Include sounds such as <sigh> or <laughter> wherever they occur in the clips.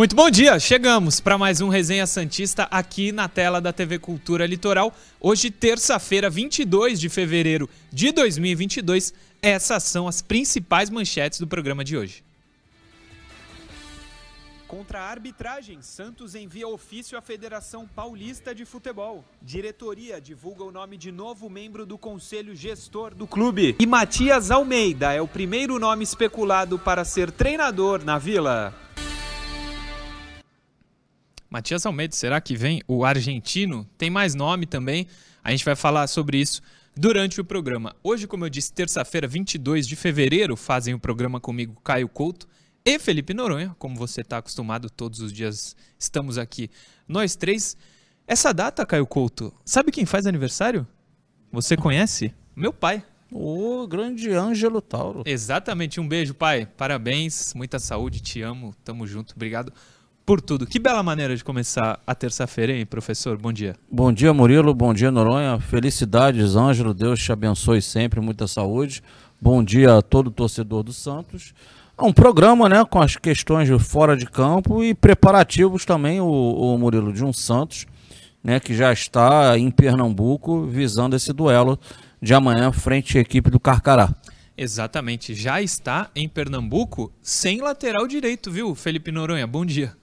Muito bom dia, chegamos para mais um Resenha Santista aqui na tela da TV Cultura Litoral. Hoje, terça-feira, 22 de fevereiro de 2022. Essas são as principais manchetes do programa de hoje. Contra a arbitragem, Santos envia ofício à Federação Paulista de Futebol. Diretoria divulga o nome de novo membro do conselho gestor do clube. E Matias Almeida é o primeiro nome especulado para ser treinador na Vila. Matias Almeida, será que vem o argentino? Tem mais nome também. A gente vai falar sobre isso durante o programa. Hoje, como eu disse, terça-feira, 22 de fevereiro, fazem o programa comigo Caio Couto e Felipe Noronha, como você está acostumado, todos os dias estamos aqui. Nós três. Essa data, Caio Couto, sabe quem faz aniversário? Você conhece? Meu pai. O grande Ângelo Tauro. Exatamente, um beijo, pai. Parabéns, muita saúde, te amo, tamo junto, obrigado por tudo. Que bela maneira de começar a terça-feira, hein, professor? Bom dia. Bom dia, Murilo. Bom dia, Noronha. Felicidades, Ângelo. Deus te abençoe sempre, muita saúde. Bom dia a todo torcedor do Santos. É um programa, né, com as questões de fora de campo e preparativos também, o, o Murilo, de um Santos, né, que já está em Pernambuco visando esse duelo de amanhã frente à equipe do Carcará. Exatamente, já está em Pernambuco sem lateral direito, viu, Felipe Noronha? Bom dia.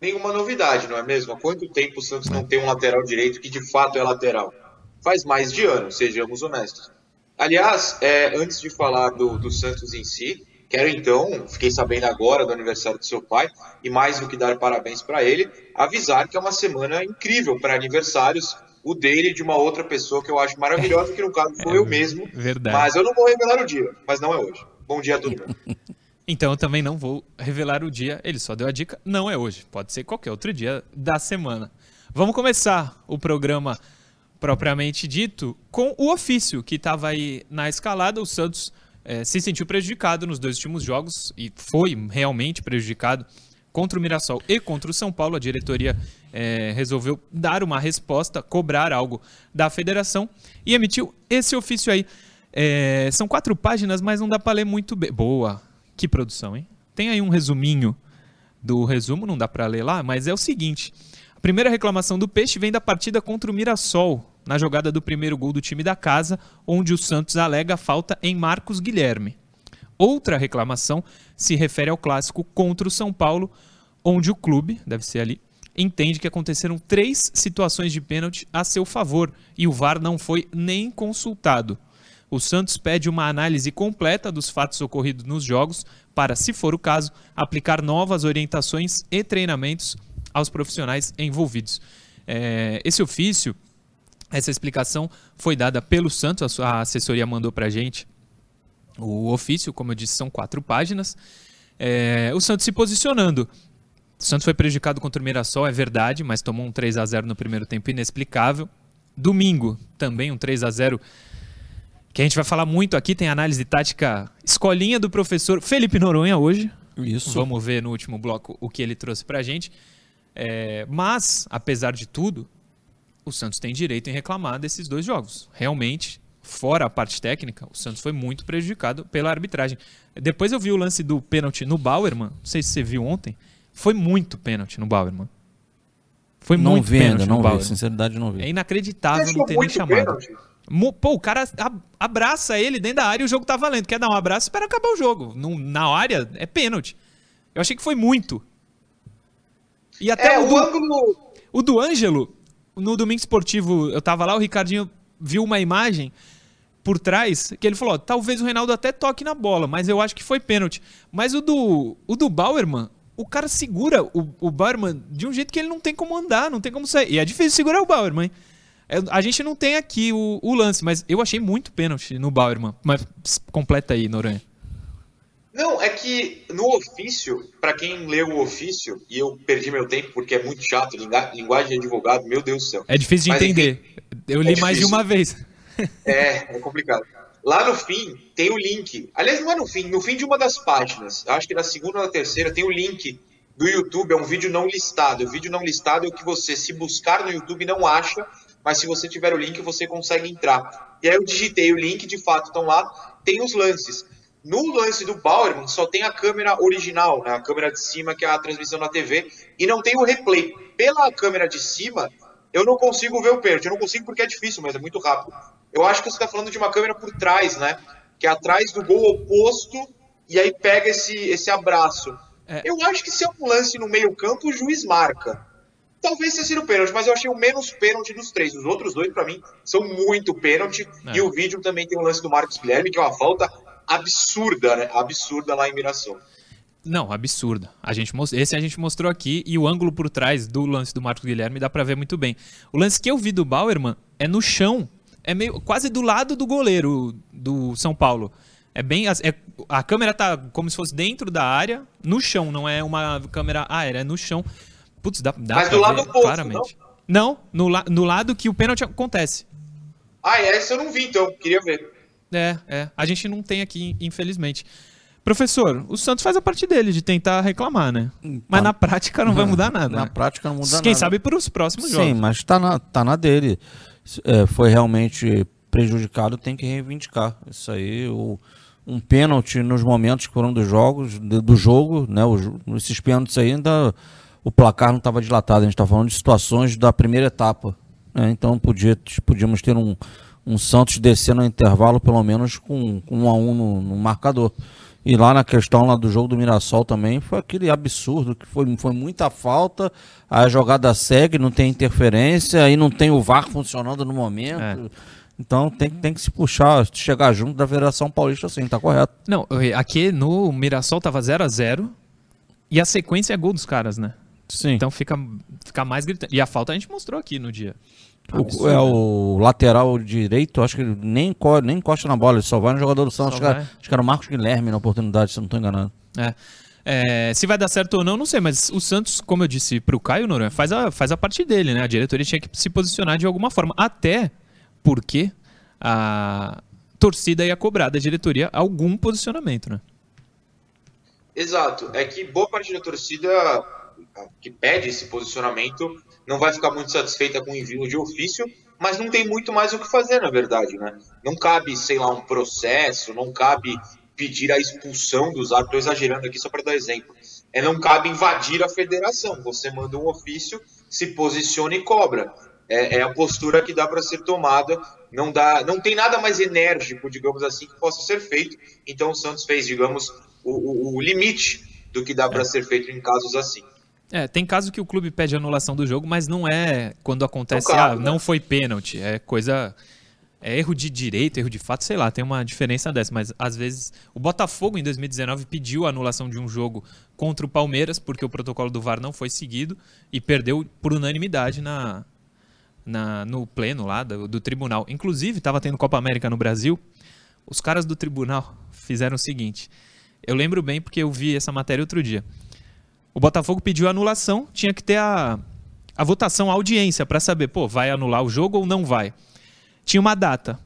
Nenhuma novidade, não é mesmo? Há quanto tempo o Santos não tem um lateral direito que de fato é lateral? Faz mais de ano, sejamos honestos. Aliás, é, antes de falar do, do Santos em si, quero então, fiquei sabendo agora do aniversário do seu pai, e mais do que dar parabéns para ele, avisar que é uma semana incrível para aniversários, o dele e de uma outra pessoa que eu acho maravilhosa, que no caso sou <laughs> é, eu mesmo. Verdade. Mas eu não vou revelar o dia, mas não é hoje. Bom dia a todo mundo. <laughs> Então eu também não vou revelar o dia. Ele só deu a dica, não é hoje. Pode ser qualquer outro dia da semana. Vamos começar o programa propriamente dito com o ofício que estava aí na escalada. O Santos é, se sentiu prejudicado nos dois últimos jogos e foi realmente prejudicado contra o Mirassol e contra o São Paulo. A diretoria é, resolveu dar uma resposta, cobrar algo da federação e emitiu esse ofício aí. É, são quatro páginas, mas não dá para ler muito bem. Boa, que produção, hein? Tem aí um resuminho do resumo, não dá para ler lá, mas é o seguinte: a primeira reclamação do Peixe vem da partida contra o Mirassol, na jogada do primeiro gol do time da casa, onde o Santos alega falta em Marcos Guilherme. Outra reclamação se refere ao clássico contra o São Paulo, onde o clube, deve ser ali, entende que aconteceram três situações de pênalti a seu favor e o VAR não foi nem consultado. O Santos pede uma análise completa dos fatos ocorridos nos jogos para, se for o caso, aplicar novas orientações e treinamentos aos profissionais envolvidos. É, esse ofício, essa explicação foi dada pelo Santos, a assessoria mandou para a gente o ofício, como eu disse, são quatro páginas. É, o Santos se posicionando. O Santos foi prejudicado contra o Mirassol, é verdade, mas tomou um 3 a 0 no primeiro tempo inexplicável. Domingo, também um 3 a 0 que a gente vai falar muito aqui, tem análise tática escolinha do professor Felipe Noronha hoje. Isso. Vamos ver no último bloco o que ele trouxe pra gente. É, mas, apesar de tudo, o Santos tem direito em reclamar desses dois jogos. Realmente, fora a parte técnica, o Santos foi muito prejudicado pela arbitragem. Depois eu vi o lance do pênalti no Bauerman, não sei se você viu ontem, foi muito pênalti no Bauerman. Foi não muito vi pênalti no não Bauerman. vi, sinceridade não vi. É inacreditável não ter nem chamado. Pênalti. Pô, o cara abraça ele dentro da área e o jogo tá valendo. Quer dar um abraço? Espera acabar o jogo. na área é pênalti. Eu achei que foi muito. E até é, o, do, ângulo... o do Ângelo, no domingo esportivo, eu tava lá, o Ricardinho viu uma imagem por trás que ele falou: talvez o Reinaldo até toque na bola, mas eu acho que foi pênalti. Mas o do, o do Bauerman, o cara segura o, o Bauerman de um jeito que ele não tem como andar, não tem como sair. E é difícil segurar o Bauerman, hein? A gente não tem aqui o, o lance, mas eu achei muito pênalti no Bauerman. Mas completa aí, Noronha. Não, é que no ofício, para quem leu o ofício, e eu perdi meu tempo porque é muito chato, linguagem de advogado, meu Deus do céu. É difícil de Mas, entender. Enfim, eu li é mais de uma vez. É, é complicado. Lá no fim tem o link. Aliás, não é no fim, no fim de uma das páginas. Acho que na segunda ou na terceira tem o link do YouTube. É um vídeo não listado. O vídeo não listado é o que você, se buscar no YouTube, não acha mas se você tiver o link, você consegue entrar. E aí eu digitei o link, de fato estão lá, tem os lances. No lance do Bauerman, só tem a câmera original, né, a câmera de cima, que é a transmissão na TV, e não tem o replay. Pela câmera de cima, eu não consigo ver o pênalti. Eu não consigo porque é difícil, mas é muito rápido. Eu acho que você está falando de uma câmera por trás, né? Que é atrás do gol oposto, e aí pega esse, esse abraço. É. Eu acho que se é um lance no meio-campo, o juiz marca. Talvez tenha sido pênalti, mas eu achei o menos pênalti dos três. Os outros dois, para mim, são muito pênalti. É. E o vídeo também tem o lance do Marcos Guilherme, que é uma falta absurda, né? Absurda lá em Mirassol. Não, absurda. A gente, esse a gente mostrou aqui e o ângulo por trás do lance do Marcos Guilherme dá para ver muito bem. O lance que eu vi do Bauerman é no chão, é meio quase do lado do goleiro do São Paulo. É bem. É, a câmera tá como se fosse dentro da área, no chão, não é uma câmera aérea, é no chão. Putz, dá, dá Mas do lado oposto, claramente. Não, não no, no lado que o pênalti acontece. Ah, é? Esse eu não vi, então, queria ver. É, é. A gente não tem aqui, infelizmente. Professor, o Santos faz a parte dele de tentar reclamar, né? Mas tá. na prática não vai mudar nada. Na né? prática não muda Quem nada. Quem sabe para os próximos jogos. Sim, mas tá na, tá na dele. É, foi realmente prejudicado, tem que reivindicar. Isso aí, o, um pênalti nos momentos que foram dos jogos, do jogo, né? O, esses pênaltis aí ainda o placar não estava dilatado. A gente está falando de situações da primeira etapa. Né? Então podia, podíamos ter um, um Santos descendo no intervalo, pelo menos com, com um a um no, no, marcador. E lá na questão lá do jogo do Mirassol também foi aquele absurdo que foi, foi muita falta, a jogada segue, não tem interferência, aí não tem o VAR funcionando no momento. É. Então tem, tem que se puxar, chegar junto da Federação Paulista assim, tá correto. Não, aqui no Mirassol tava 0 a 0 e a sequência é gol dos caras, né? Sim. Então fica, fica mais gritante. E a falta a gente mostrou aqui no dia. O, é o lateral direito, acho que ele nem, nem encosta na bola, ele só vai no jogador do Santos. Acho que, era, acho que, era, o Marcos Guilherme na oportunidade, se eu não estou enganado. É. É, se vai dar certo ou não, não sei, mas o Santos, como eu disse para o Caio Noronha, faz a, faz a parte dele, né? A diretoria tinha que se posicionar de alguma forma. Até porque a torcida ia cobrar da diretoria algum posicionamento, né? Exato. É que boa parte da torcida que pede esse posicionamento não vai ficar muito satisfeita com o envio de ofício, mas não tem muito mais o que fazer, na verdade, né? Não cabe, sei lá, um processo, não cabe pedir a expulsão dos árbitros, estou exagerando aqui só para dar exemplo. É, não cabe invadir a federação. Você manda um ofício, se posiciona e cobra. É, é a postura que dá para ser tomada. Não dá, não tem nada mais enérgico, digamos assim, que possa ser feito. Então o Santos fez, digamos, o, o, o limite do que dá para é. ser feito em casos assim. É, tem caso que o clube pede anulação do jogo, mas não é quando acontece, ah, né? não foi pênalti, é coisa. É erro de direito, erro de fato, sei lá, tem uma diferença dessa, mas às vezes o Botafogo em 2019 pediu a anulação de um jogo contra o Palmeiras, porque o protocolo do VAR não foi seguido e perdeu por unanimidade na, na no pleno lá do, do tribunal. Inclusive, estava tendo Copa América no Brasil, os caras do tribunal fizeram o seguinte. Eu lembro bem porque eu vi essa matéria outro dia. O Botafogo pediu anulação, tinha que ter a, a votação, a audiência, para saber, pô, vai anular o jogo ou não vai. Tinha uma data.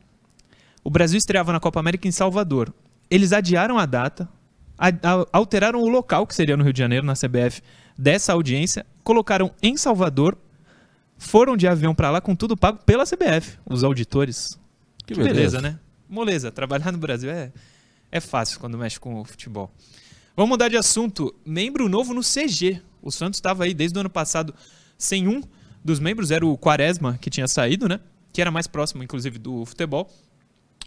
O Brasil estreava na Copa América em Salvador. Eles adiaram a data, a, a, alteraram o local, que seria no Rio de Janeiro, na CBF, dessa audiência, colocaram em Salvador, foram de avião para lá com tudo pago pela CBF, os auditores. Que, que beleza. beleza, né? Moleza, trabalhar no Brasil é, é fácil quando mexe com o futebol. Vamos mudar de assunto. Membro novo no CG. O Santos estava aí desde o ano passado sem um dos membros, era o Quaresma, que tinha saído, né? Que era mais próximo, inclusive, do futebol.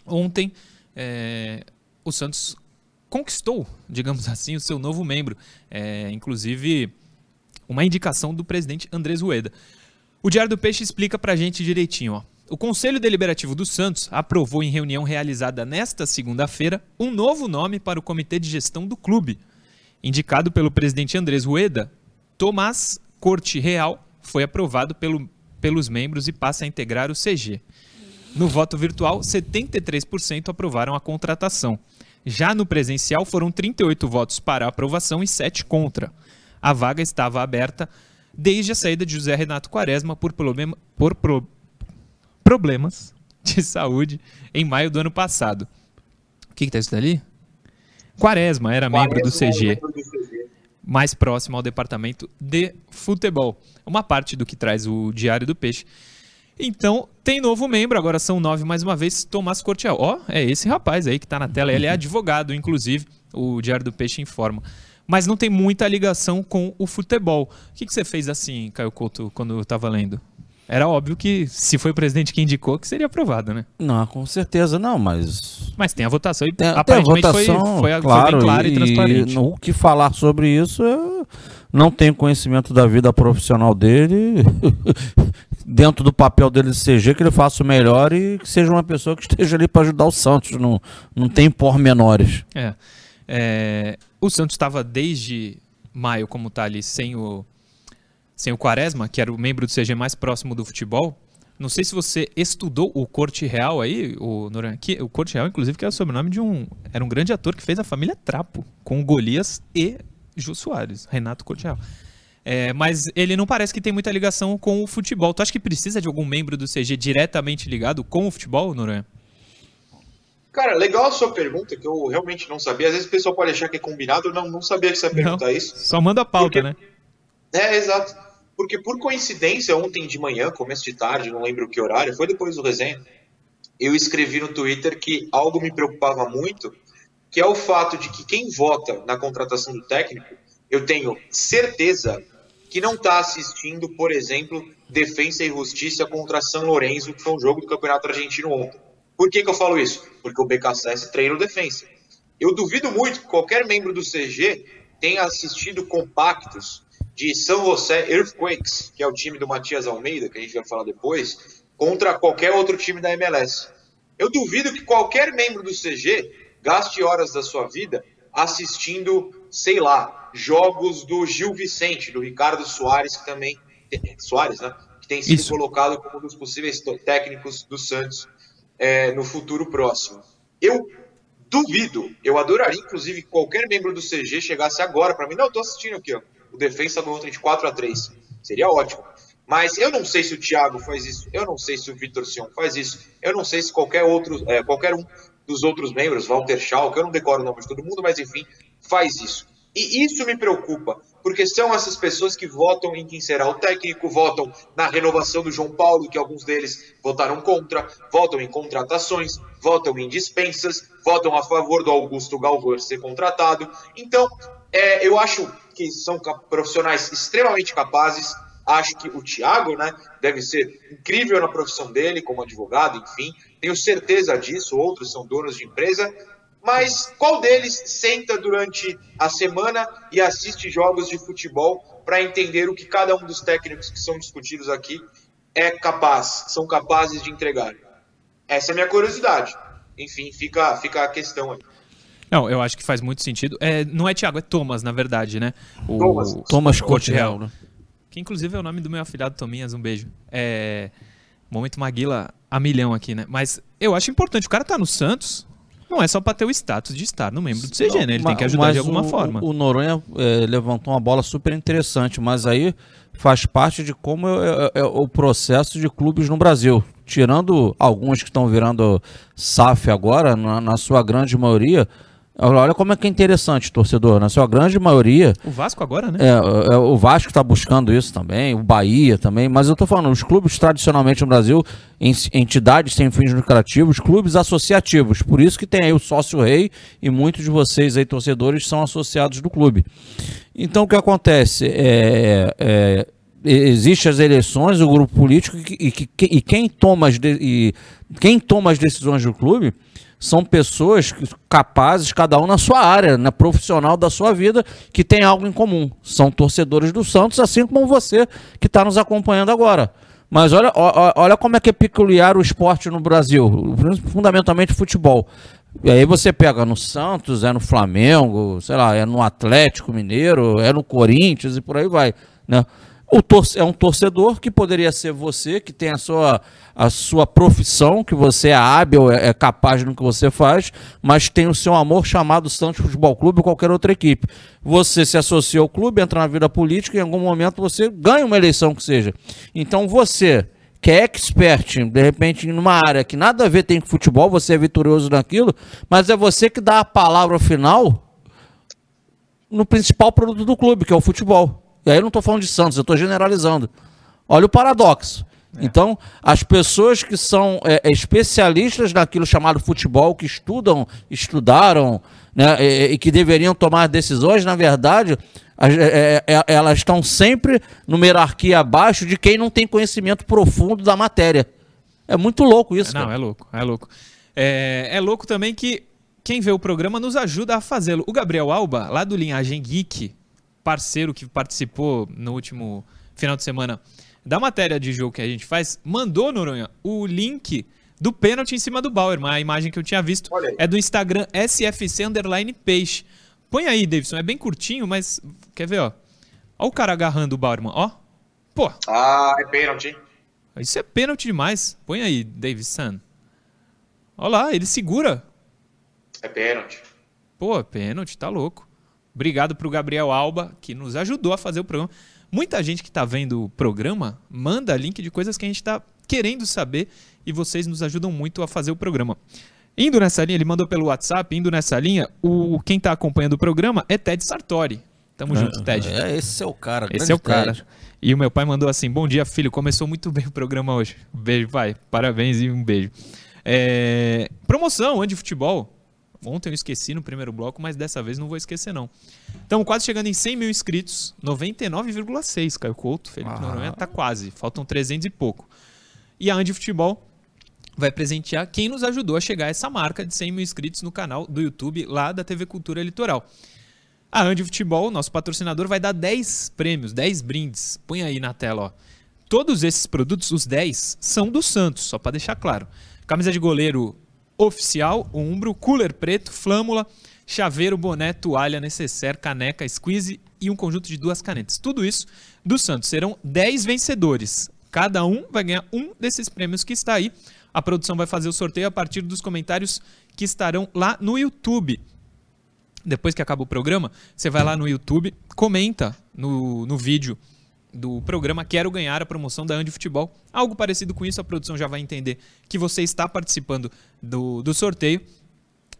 Ontem, é, o Santos conquistou, digamos assim, o seu novo membro. É, inclusive, uma indicação do presidente Andrés Rueda. O Diário do Peixe explica pra gente direitinho, ó. O Conselho Deliberativo do Santos aprovou em reunião realizada nesta segunda-feira um novo nome para o comitê de gestão do clube. Indicado pelo presidente Andrés Rueda, Tomás Corte Real foi aprovado pelo, pelos membros e passa a integrar o CG. No voto virtual, 73% aprovaram a contratação. Já no presencial, foram 38 votos para aprovação e 7 contra. A vaga estava aberta desde a saída de José Renato Quaresma por, problema, por, por problemas de saúde em maio do ano passado. O que está escrito ali? Quaresma era Quaresma membro do CG, mais próximo ao departamento de futebol. Uma parte do que traz o Diário do Peixe. Então, tem novo membro, agora são nove mais uma vez, Tomás Cortiel. Ó, é esse rapaz aí que tá na tela, ele é <laughs> advogado, inclusive, o Diário do Peixe informa. Mas não tem muita ligação com o futebol. O que, que você fez assim, Caio Couto, quando eu tava lendo? Era óbvio que, se foi o presidente que indicou, que seria aprovado, né? Não, com certeza não, mas. Mas tem a votação e Tem, tem a aparentemente votação, foi, foi, claro, foi bem claro e, transparente. O que falar sobre isso, eu não tenho conhecimento da vida profissional dele. <laughs> Dentro do papel dele de CG, que ele faça o melhor e que seja uma pessoa que esteja ali para ajudar o Santos. Não, não tem pormenores. É. É, o Santos estava desde maio, como tá ali, sem o, sem o Quaresma, que era o membro do CG mais próximo do futebol. Não sei se você estudou o Corte Real aí, o Noran, que, o Corte Real, inclusive, que é o sobrenome de um. Era um grande ator que fez a família Trapo, com Golias e Jô Soares, Renato Corte Real. É, mas ele não parece que tem muita ligação com o futebol. Tu acha que precisa de algum membro do CG diretamente ligado com o futebol, Noran? Cara, legal a sua pergunta, que eu realmente não sabia. Às vezes o pessoal pode achar que é combinado, eu não, não sabia que você ia perguntar isso. Só manda a pauta, Porque- né? É, exato. Porque por coincidência, ontem de manhã, começo de tarde, não lembro que horário, foi depois do resenha, eu escrevi no Twitter que algo me preocupava muito, que é o fato de que quem vota na contratação do técnico, eu tenho certeza que não está assistindo, por exemplo, Defensa e Justiça contra São Lourenço, que foi um jogo do Campeonato Argentino ontem. Por que, que eu falo isso? Porque o BKSS treina o Defensa. Eu duvido muito que qualquer membro do CG tenha assistido compactos de São José Earthquakes, que é o time do Matias Almeida, que a gente vai falar depois, contra qualquer outro time da MLS. Eu duvido que qualquer membro do CG gaste horas da sua vida assistindo, sei lá, jogos do Gil Vicente, do Ricardo Soares, que também. Soares, né? Que tem sido Isso. colocado como um dos possíveis técnicos do Santos é, no futuro próximo. Eu duvido, eu adoraria, inclusive, que qualquer membro do CG chegasse agora para mim. Não, eu tô assistindo aqui, ó. O defensa ontem de 4 a 3 Seria ótimo. Mas eu não sei se o Thiago faz isso, eu não sei se o Vitor Sion faz isso, eu não sei se qualquer outro, é, qualquer um dos outros membros, Walter Schalke, eu não decoro o nome de todo mundo, mas enfim, faz isso. E isso me preocupa, porque são essas pessoas que votam em quem será o técnico, votam na renovação do João Paulo, que alguns deles votaram contra, votam em contratações, votam em dispensas, votam a favor do Augusto Galvão ser contratado. Então, é, eu acho que são profissionais extremamente capazes. Acho que o Thiago né, deve ser incrível na profissão dele, como advogado, enfim. Tenho certeza disso. Outros são donos de empresa. Mas qual deles senta durante a semana e assiste jogos de futebol para entender o que cada um dos técnicos que são discutidos aqui é capaz, são capazes de entregar? Essa é a minha curiosidade. Enfim, fica, fica a questão aí. Não, eu acho que faz muito sentido. É, não é Thiago, é Thomas, na verdade, né? O Thomas. Thomas Real, né? Que inclusive é o nome do meu afilhado Tominhas, um beijo. É. Momento Maguila a milhão aqui, né? Mas eu acho importante, o cara tá no Santos, não é só pra ter o status de estar no membro do CG, né? Ele tem que ajudar Mas de alguma o, forma. O Noronha eh, levantou uma bola super interessante, mas aí faz parte de como é, é- é o processo de clubes no Brasil. Tirando alguns que estão virando SAF agora, na, na sua grande maioria, olha como é que é interessante, torcedor. Na sua grande maioria, O Vasco agora, né? é, é, o Vasco está buscando isso também, o Bahia também, mas eu estou falando, os clubes tradicionalmente no Brasil, entidades sem fins lucrativos, clubes associativos. Por isso que tem aí o sócio rei e muitos de vocês aí, torcedores, são associados do clube. Então o que acontece? É, é, Existem as eleições, o grupo político e, que- e quem, toma as de- e quem toma as decisões do clube são pessoas capazes, cada um na sua área, na profissional da sua vida, que tem algo em comum. São torcedores do Santos, assim como você que está nos acompanhando agora. Mas olha, olha como é que é peculiar o esporte no Brasil, fundamentalmente futebol. E aí você pega no Santos, é no Flamengo, sei lá, é no Atlético Mineiro, é no Corinthians e por aí vai, né? É um torcedor que poderia ser você, que tem a sua, a sua profissão, que você é hábil, é, é capaz no que você faz, mas tem o seu amor chamado Santos Futebol Clube ou qualquer outra equipe. Você se associa ao clube, entra na vida política e em algum momento você ganha uma eleição que seja. Então você, que é expert, de repente, numa área que nada a ver tem com futebol, você é vitorioso naquilo, mas é você que dá a palavra final no principal produto do clube, que é o futebol. E aí eu não estou falando de Santos, eu estou generalizando. Olha o paradoxo. Então, as pessoas que são é, especialistas naquilo chamado futebol, que estudam, estudaram, né, e, e que deveriam tomar decisões, na verdade, as, é, é, elas estão sempre numa hierarquia abaixo de quem não tem conhecimento profundo da matéria. É muito louco isso. Não, cara. é louco, é louco. É, é louco também que quem vê o programa nos ajuda a fazê-lo. O Gabriel Alba, lá do Linhagem Geek, parceiro que participou no último final de semana da matéria de jogo que a gente faz, mandou, Noronha, o link do pênalti em cima do Bauer. A imagem que eu tinha visto é do Instagram SFC Underline Peixe. Põe aí, Davidson. É bem curtinho, mas quer ver, ó. Ó o cara agarrando o Bauerman, ó. Pô. Ah, é pênalti. Isso é pênalti demais. Põe aí, Davidson. Olha lá, ele segura. É pênalti. Pô, pênalti, tá louco. Obrigado pro Gabriel Alba, que nos ajudou a fazer o programa. Muita gente que tá vendo o programa manda link de coisas que a gente tá querendo saber e vocês nos ajudam muito a fazer o programa. Indo nessa linha, ele mandou pelo WhatsApp, indo nessa linha, o quem tá acompanhando o programa é Ted Sartori. Tamo junto, Ted. É, esse é o cara. Esse é o cara. Ted. E o meu pai mandou assim: Bom dia, filho. Começou muito bem o programa hoje. Beijo, pai. Parabéns e um beijo. É... Promoção, Ande Futebol. Ontem eu esqueci no primeiro bloco, mas dessa vez não vou esquecer, não. Estamos quase chegando em 100 mil inscritos. 99,6, Caio Couto. Felipe Ah. Noronha tá quase. Faltam 300 e pouco. E a Ande Futebol vai presentear quem nos ajudou a chegar a essa marca de 100 mil inscritos no canal do YouTube lá da TV Cultura Litoral. A Andi Futebol, nosso patrocinador, vai dar 10 prêmios, 10 brindes. Põe aí na tela, ó. Todos esses produtos, os 10, são do Santos, só para deixar claro. Camisa de goleiro oficial, Umbro, cooler preto, flâmula, chaveiro, boné, toalha, necessaire, caneca, squeeze e um conjunto de duas canetas. Tudo isso do Santos. Serão 10 vencedores. Cada um vai ganhar um desses prêmios que está aí. A produção vai fazer o sorteio a partir dos comentários que estarão lá no YouTube depois que acaba o programa, você vai lá no YouTube, comenta no, no vídeo do programa Quero Ganhar a promoção da Andi Futebol. Algo parecido com isso, a produção já vai entender que você está participando do, do sorteio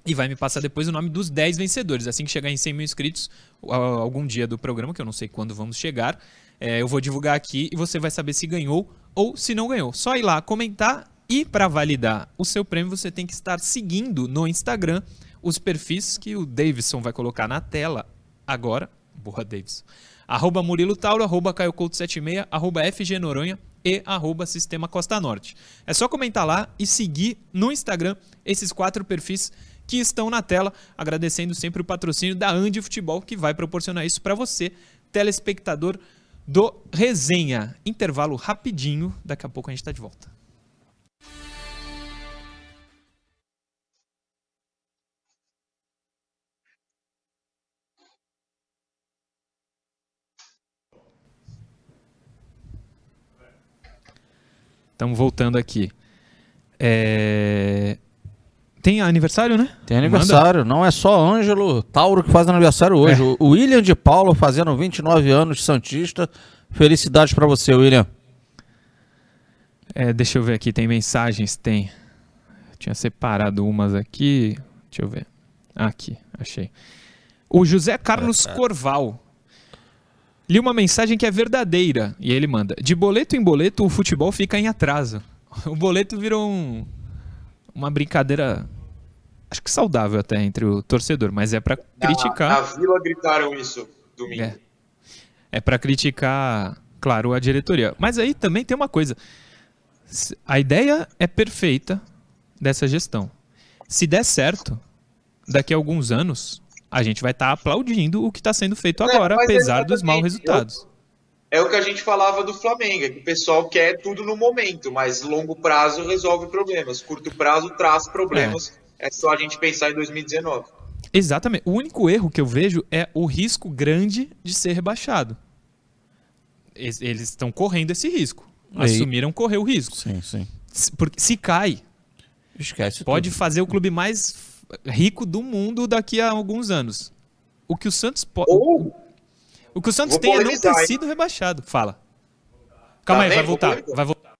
e vai me passar depois o nome dos 10 vencedores. Assim que chegar em 100 mil inscritos, algum dia do programa, que eu não sei quando vamos chegar, é, eu vou divulgar aqui e você vai saber se ganhou ou se não ganhou. Só ir lá comentar e para validar o seu prêmio você tem que estar seguindo no Instagram os perfis que o Davidson vai colocar na tela agora. Boa, Davidson. Arroba Murilo Tauro, arroba Caio Couto 76, arroba FG Noronha e arroba Sistema Costa Norte. É só comentar lá e seguir no Instagram esses quatro perfis que estão na tela, agradecendo sempre o patrocínio da Andi Futebol, que vai proporcionar isso para você, telespectador do Resenha. Intervalo rapidinho, daqui a pouco a gente está de volta. Estamos voltando aqui. É, Tem aniversário, né? Tem aniversário, não é só Ângelo Tauro que faz aniversário hoje. É. O William de Paulo fazendo 29 anos, Santista. Felicidades pra você, William. É, deixa eu ver aqui, tem mensagens? Tem. Eu tinha separado umas aqui. Deixa eu ver. Aqui, achei. O José Carlos Corval. Li uma mensagem que é verdadeira. E ele manda: De boleto em boleto, o futebol fica em atraso. <laughs> O boleto virou um- uma brincadeira, acho que saudável até entre o torcedor, mas é pra Na, criticar. na vila gritaram isso domingo. É. É para criticar, claro, a diretoria. Mas aí também tem uma coisa. A ideia é perfeita dessa gestão. Se der certo, daqui a alguns anos, a gente vai estar aplaudindo o que está sendo feito É, agora, mas apesar dos maus resultados. É o que a gente falava do Flamengo, é que o pessoal quer tudo no momento, mas longo prazo resolve problemas, curto prazo traz problemas. É, só a gente pensar em 2019. Exatamente. O único erro que eu vejo é o risco grande de ser rebaixado. Es- Eles estão correndo esse risco. Aí- Assumiram correr o risco. Sim, sim. Se- Porque se cai, Esquece pode tudo. fazer o clube mais rico do mundo daqui a alguns anos. O que o Santos pode. Ou, O que o Santos tem é não ter hein? sido rebaixado. Fala. Calma Tá aí, vai bem, vou voltar. polemizar. Vai voltar.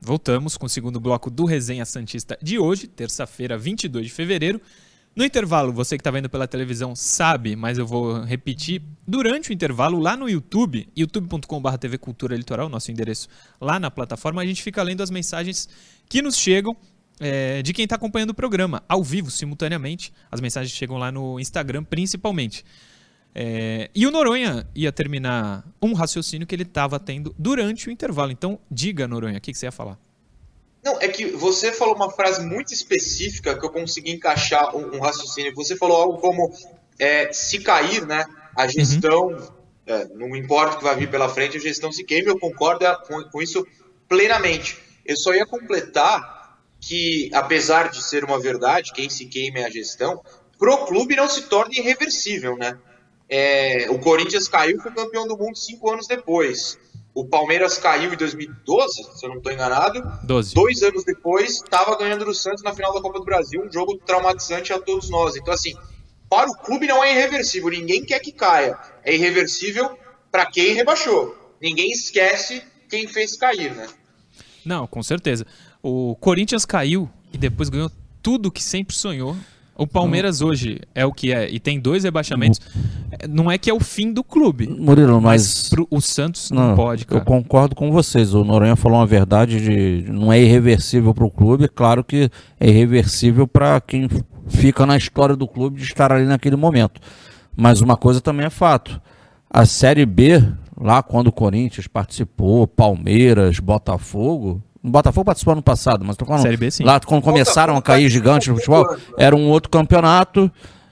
Voltamos com o segundo bloco do Resenha Santista de hoje, terça-feira, 22 de fevereiro. No intervalo, você que está vendo pela televisão sabe, mas eu vou repetir. Durante o intervalo, lá no YouTube, youtube.com.br TV Cultura Litoral, nosso endereço lá na plataforma, a gente fica lendo as mensagens que nos chegam é, de quem está acompanhando o programa, ao vivo, simultaneamente. As mensagens chegam lá no Instagram, principalmente. É, e o Noronha ia terminar um raciocínio que ele estava tendo durante o intervalo. Então, diga, Noronha, o que, que você ia falar? Não, é que você falou uma frase muito específica que eu consegui encaixar um, um raciocínio. Você falou algo como é, se cair, né? A gestão, uhum. é, não importa o que vai vir pela frente, a gestão se queima. Eu concordo com, com isso plenamente. Eu só ia completar que, apesar de ser uma verdade, quem se queima é a gestão, pro clube não se torna irreversível, né? É, o Corinthians caiu e foi campeão do mundo cinco anos depois. O Palmeiras caiu em 2012, se eu não estou enganado. 12. Dois anos depois, estava ganhando do Santos na final da Copa do Brasil, um jogo traumatizante a todos nós. Então, assim, para o clube não é irreversível, ninguém quer que caia. É irreversível para quem rebaixou. Ninguém esquece quem fez cair, né? Não, com certeza. O Corinthians caiu e depois ganhou tudo que sempre sonhou o Palmeiras hoje é o que é e tem dois rebaixamentos. Não é que é o fim do clube. Murilo, mas. mas o Santos não, não, pode, cara. Eu concordo com vocês. O Noronha falou uma verdade de. Não é irreversível para o clube. Claro que é irreversível para quem fica na história do clube de estar ali naquele momento. Mas uma coisa também é fato. A Série B, lá quando o Corinthians participou, Palmeiras, Botafogo, o Botafogo participou ano passado, mas tô falando. Série B, sim. Lá quando começaram a cair gigantes no futebol, era um outro campeonato.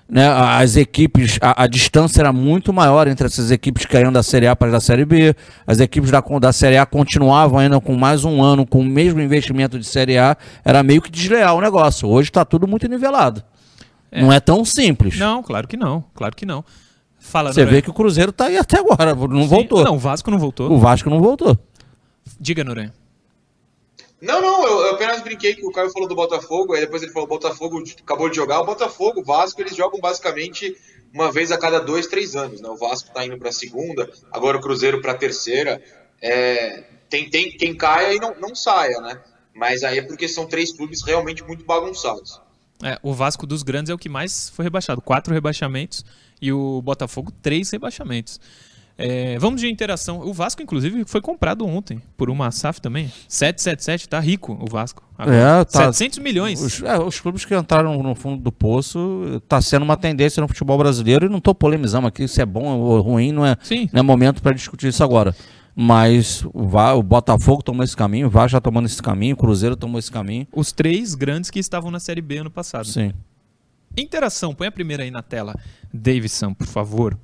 Né, as equipes, a, a, distância era muito maior entre essas equipes que caíam da Série A para a Série B. As equipes da, da Série A continuavam ainda com mais um ano com o mesmo investimento de Série A. Era meio que desleal o negócio. Hoje está tudo muito nivelado. É. Não é tão simples. Não, claro que não. Claro que não. Fala, Você vê que o Cruzeiro está aí até agora, não Sim. voltou. Não, o Vasco não voltou. O Vasco não voltou. Diga, Noronha. Não, não, eu, eu, apenas brinquei que o Caio falou do Botafogo, aí depois ele falou Botafogo acabou de jogar. O Botafogo, o Vasco, eles jogam basicamente uma vez a cada dois, três anos. Né? O Vasco está indo para a segunda, agora o Cruzeiro para a terceira. É, tem, tem quem caia e não, não saia, né? Mas aí é porque são três clubes realmente muito bagunçados. É, o Vasco dos grandes é o que mais foi rebaixado. Quatro rebaixamentos e o Botafogo, três rebaixamentos. É, vamos de interação. O Vasco, inclusive, foi comprado ontem por uma SAF também. 777, tá rico o Vasco. Agora. É, tá, 700 milhões. Os, é, os, clubes que entraram no fundo do poço tá sendo uma tendência no futebol brasileiro e não tô polemizando aqui se é bom ou ruim, não é, não é momento para discutir isso agora. Mas o, o Botafogo tomou esse caminho, o Vasco já tomando esse caminho, o Cruzeiro tomou esse caminho. Os três grandes que estavam na Série B ano passado. Sim. Interação, põe a primeira aí na tela, Davidson, por favor.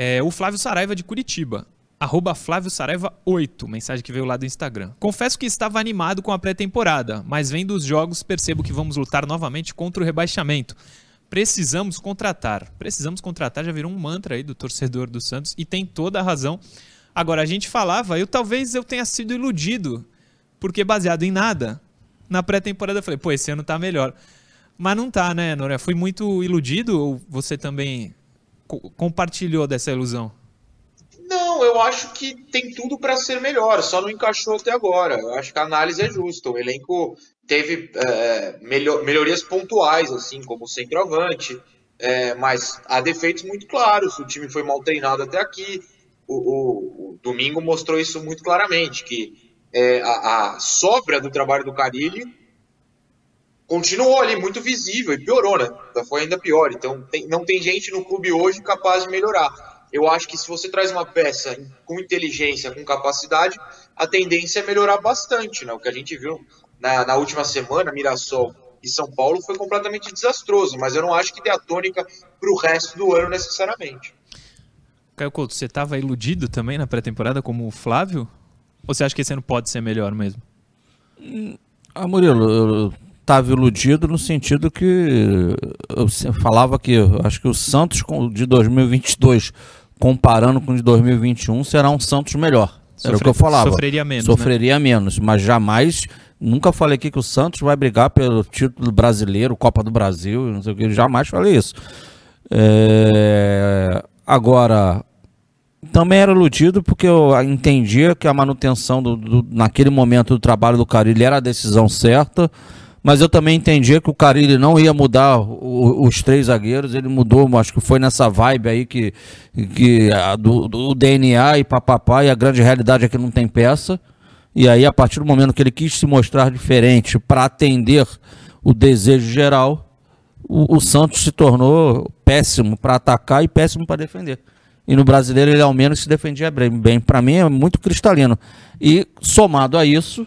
É, o Flávio Saraiva de Curitiba. Arroba Flávio Saraiva 8, mensagem que veio lá do Instagram. Confesso que estava animado com a pré-temporada, mas vendo os jogos percebo que vamos lutar novamente contra o rebaixamento. Precisamos contratar. Precisamos contratar, já virou um mantra aí do torcedor do Santos e tem toda a razão. Agora, a gente falava, eu talvez eu tenha sido iludido, porque baseado em nada, na pré-temporada eu falei, pô, esse ano tá melhor. Mas não tá, né, Nora? Fui muito iludido ou você também compartilhou dessa ilusão? Não, eu acho que tem tudo para ser melhor, só não encaixou até agora. Eu acho que a análise é justa. O elenco teve é, melhor, melhorias pontuais, assim, como o centroavante, é, mas há defeitos muito claros. O time foi mal treinado até aqui. O, o, o domingo mostrou isso muito claramente, que é, a, a sobra do trabalho do Carilli continuou ali muito visível e piorou, né? Então foi ainda pior. Então tem, não tem gente no clube hoje capaz de melhorar. Eu acho que se você traz uma peça com inteligência, com capacidade, a tendência é melhorar bastante, né? O que a gente viu na, na última semana, Mirassol e São Paulo foi completamente desastroso, mas eu não acho que dê a tônica para o resto do ano necessariamente. Caio Couto, você estava iludido também na pré-temporada como o Flávio? Ou você acha que esse ano pode ser melhor mesmo? Ah, Murilo, eu estava iludido no sentido que eu falava que acho que o Santos de 2022 comparando com o de 2021 será um Santos melhor. Sofre, Era o que eu falava. Sofreria menos. Né? Sofreria né? menos, mas jamais nunca falei aqui que o Santos vai brigar pelo título brasileiro, Copa do Brasil, não sei o que, jamais falei isso. É... Agora, também era iludido porque eu entendia que a manutenção do, do, naquele momento do trabalho do Carilli era a decisão certa mas eu também entendia que o Carilli não ia mudar o, os três zagueiros, ele mudou, acho que foi nessa vibe aí que, que a, do, do, DNA e papapá, e a grande realidade é que não tem peça. E aí, a partir do momento que ele quis se mostrar diferente para atender o desejo geral, o, o Santos se tornou péssimo para atacar e péssimo para defender. E no brasileiro ele ao menos se defendia bem. Para mim é muito cristalino. E somado a isso,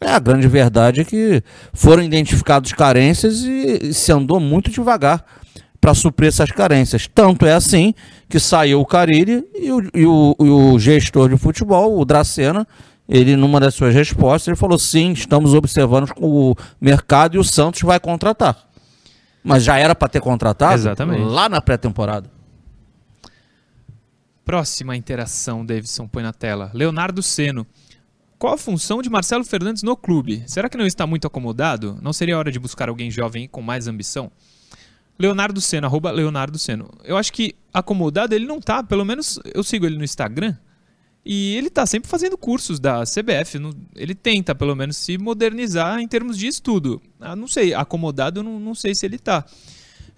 é a grande verdade é que foram identificadas carências e, e se andou muito devagar para suprir essas carências. Tanto é assim que saiu o Carilli e o, e o, e o gestor de futebol, o Dracena, ele numa das suas respostas, ele falou: sim, estamos observando o mercado e o Santos vai contratar. Mas já era para ter contratado Exatamente. lá na pré-temporada. Próxima interação, Davidson põe na tela. Leonardo Seno. Qual a função de Marcelo Fernandes no clube? Será que não está muito acomodado? Não seria hora de buscar alguém jovem com mais ambição? Leonardo Seno, arroba Leonardo Seno. Eu acho que acomodado ele não tá, pelo menos eu sigo ele no Instagram. E ele tá sempre fazendo cursos da CBF. Ele tenta, pelo menos, se modernizar em termos de estudo. Ah, não sei, acomodado, não, não sei se ele tá.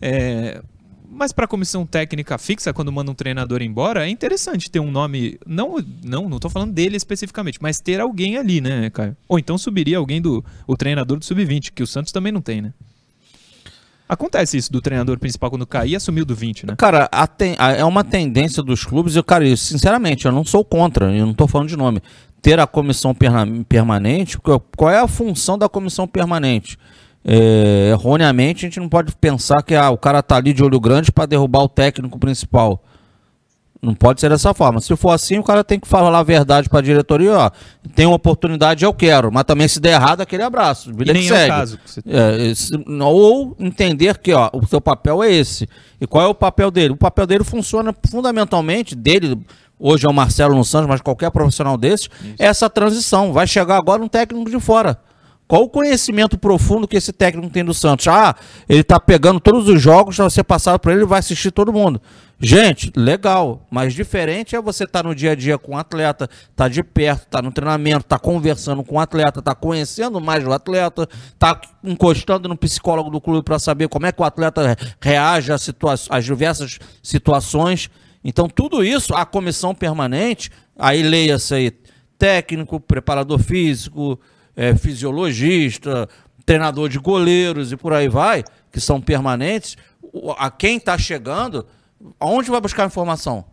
É, mas para a comissão técnica fixa, quando manda um treinador embora, é interessante ter um nome. Não, não, não tô falando dele especificamente, mas ter alguém ali, né, Caio? Ou então subiria alguém do o treinador do sub-20, que o Santos também não tem, né? Acontece isso do treinador principal quando cair assumiu do 20, né? Cara, ten, é uma tendência dos clubes, eu, cara, sinceramente, eu não sou contra, eu não tô falando de nome. Ter a comissão permanente, qual é a função da comissão permanente? É, erroneamente, a gente não pode pensar que ah, o cara tá ali de olho grande para derrubar o técnico principal. Não pode ser dessa forma. Se for assim, o cara tem que falar a verdade para a diretoria, ó, tem uma oportunidade, eu quero, mas também se der errado, aquele abraço. Vida e segue. é o caso. Você... É, esse, ou entender que ó, o seu papel é esse. E qual é o papel dele? O papel dele funciona fundamentalmente, dele, hoje é o Marcelo no Santos, mas qualquer profissional desses, é essa transição. Vai chegar agora um técnico de fora. Qual o conhecimento profundo que esse técnico tem do Santos? Ah, ele tá pegando todos os jogos, vai ser passado para ele, vai assistir todo mundo. Gente, legal, mas diferente é você estar tá no dia a dia com o atleta, tá de perto, tá no treinamento, tá conversando com o atleta, tá conhecendo mais o atleta, tá encostando no psicólogo do clube para saber como é que o atleta reage às, às diversas situações. Então, tudo isso, a comissão permanente, aí leia-se aí, técnico, preparador físico, é, fisiologista, treinador de goleiros e por aí vai, que são permanentes, a quem está chegando, aonde vai buscar informação?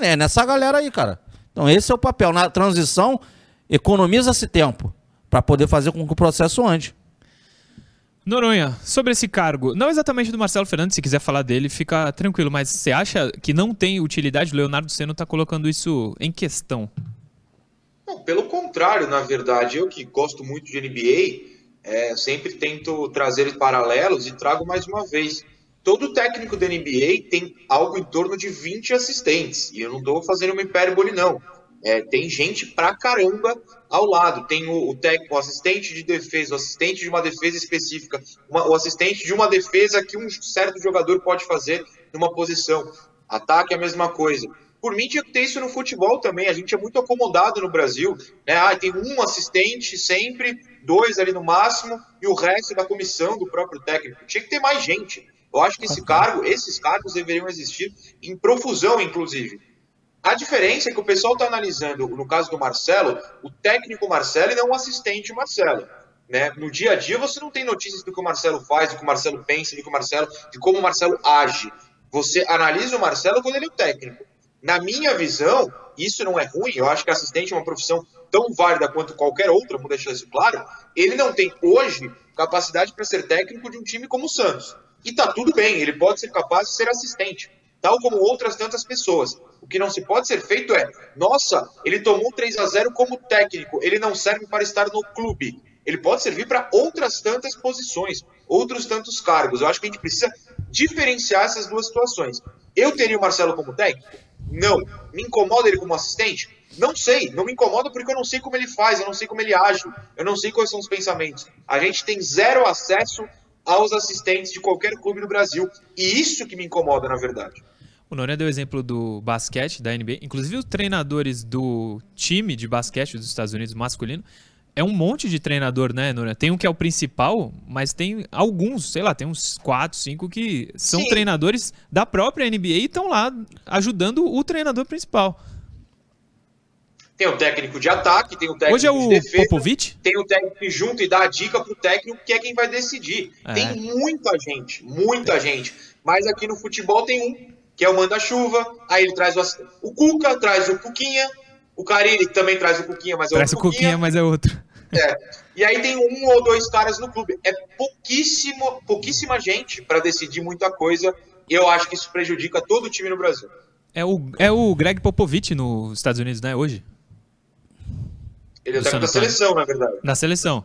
É nessa galera aí, cara. Então esse é o papel. Na transição, economiza-se tempo para poder fazer com que o processo ande. Noronha, sobre esse cargo, não exatamente do Marcelo Fernandes, se quiser falar dele, fica tranquilo, mas você acha que não tem utilidade? O Leonardo Seno está colocando isso em questão. Não, pelo contrário, na verdade, eu que gosto muito de NBA, é, sempre tento trazer paralelos e trago mais uma vez. Todo técnico da NBA tem algo em torno de 20 assistentes, e eu não estou fazendo uma hipérbole, não. É, tem gente pra caramba ao lado. Tem o, o técnico, o assistente de defesa, o assistente de uma defesa específica, uma, o assistente de uma defesa que um certo jogador pode fazer numa posição. Ataque é a mesma coisa. Por mim, tinha que ter isso no futebol também. A gente é muito acomodado no Brasil. Né? Ah, tem um assistente sempre, dois ali no máximo, e o resto da comissão do próprio técnico. Tinha que ter mais gente. Eu acho que esse cargo, esses cargos deveriam existir em profusão, inclusive. A diferença é que o pessoal está analisando, no caso do Marcelo, o técnico Marcelo e não o assistente Marcelo. Né? No dia a dia você não tem notícias do que o Marcelo faz, do que o Marcelo pensa, do que o Marcelo, de como o Marcelo age. Você analisa o Marcelo quando ele é o técnico. Na minha visão, isso não é ruim. Eu acho que assistente é uma profissão tão válida quanto qualquer outra, vou deixar isso claro. Ele não tem hoje capacidade para ser técnico de um time como o Santos. E tá tudo bem, ele pode ser capaz de ser assistente, tal como outras tantas pessoas. O que não se pode ser feito é, nossa, ele tomou 3 a 0 como técnico, ele não serve para estar no clube. Ele pode servir para outras tantas posições, outros tantos cargos. Eu acho que a gente precisa diferenciar essas duas situações. Eu teria o Marcelo como técnico? Não. Me incomoda ele como assistente? Não sei. Não me incomoda porque eu não sei como ele faz, eu não sei como ele age, eu não sei quais são os pensamentos. A gente tem zero acesso aos assistentes de qualquer clube no Brasil. E isso que me incomoda, na verdade. O Noronha deu o exemplo do basquete da NBA. Inclusive, os treinadores do time de basquete dos Estados Unidos masculino é um monte de treinador, né, Nora? Tem um que é o principal, mas tem alguns, sei lá, tem uns quatro, cinco que são Sim. treinadores da própria NBA e estão lá ajudando o treinador principal. Tem o técnico de ataque, tem o técnico Hoje é de o defesa, Popovic? tem o técnico que junta e dá a dica pro técnico, que é quem vai decidir. É. Tem muita gente, muita gente. Mas aqui no futebol tem um, que é o manda-chuva, aí ele traz o, o Cuca, traz o Cuquinha, o Carilli também traz o Cuquinha, mas é o outro Cuquinha, mas é outro. É. E aí tem um ou dois caras no clube. É pouquíssimo, pouquíssima gente para decidir muita coisa. E eu acho que isso prejudica todo o time no Brasil. É o, é o Greg Popovich nos Estados Unidos, né, hoje? Ele é da Antonio. seleção, na verdade. Na seleção.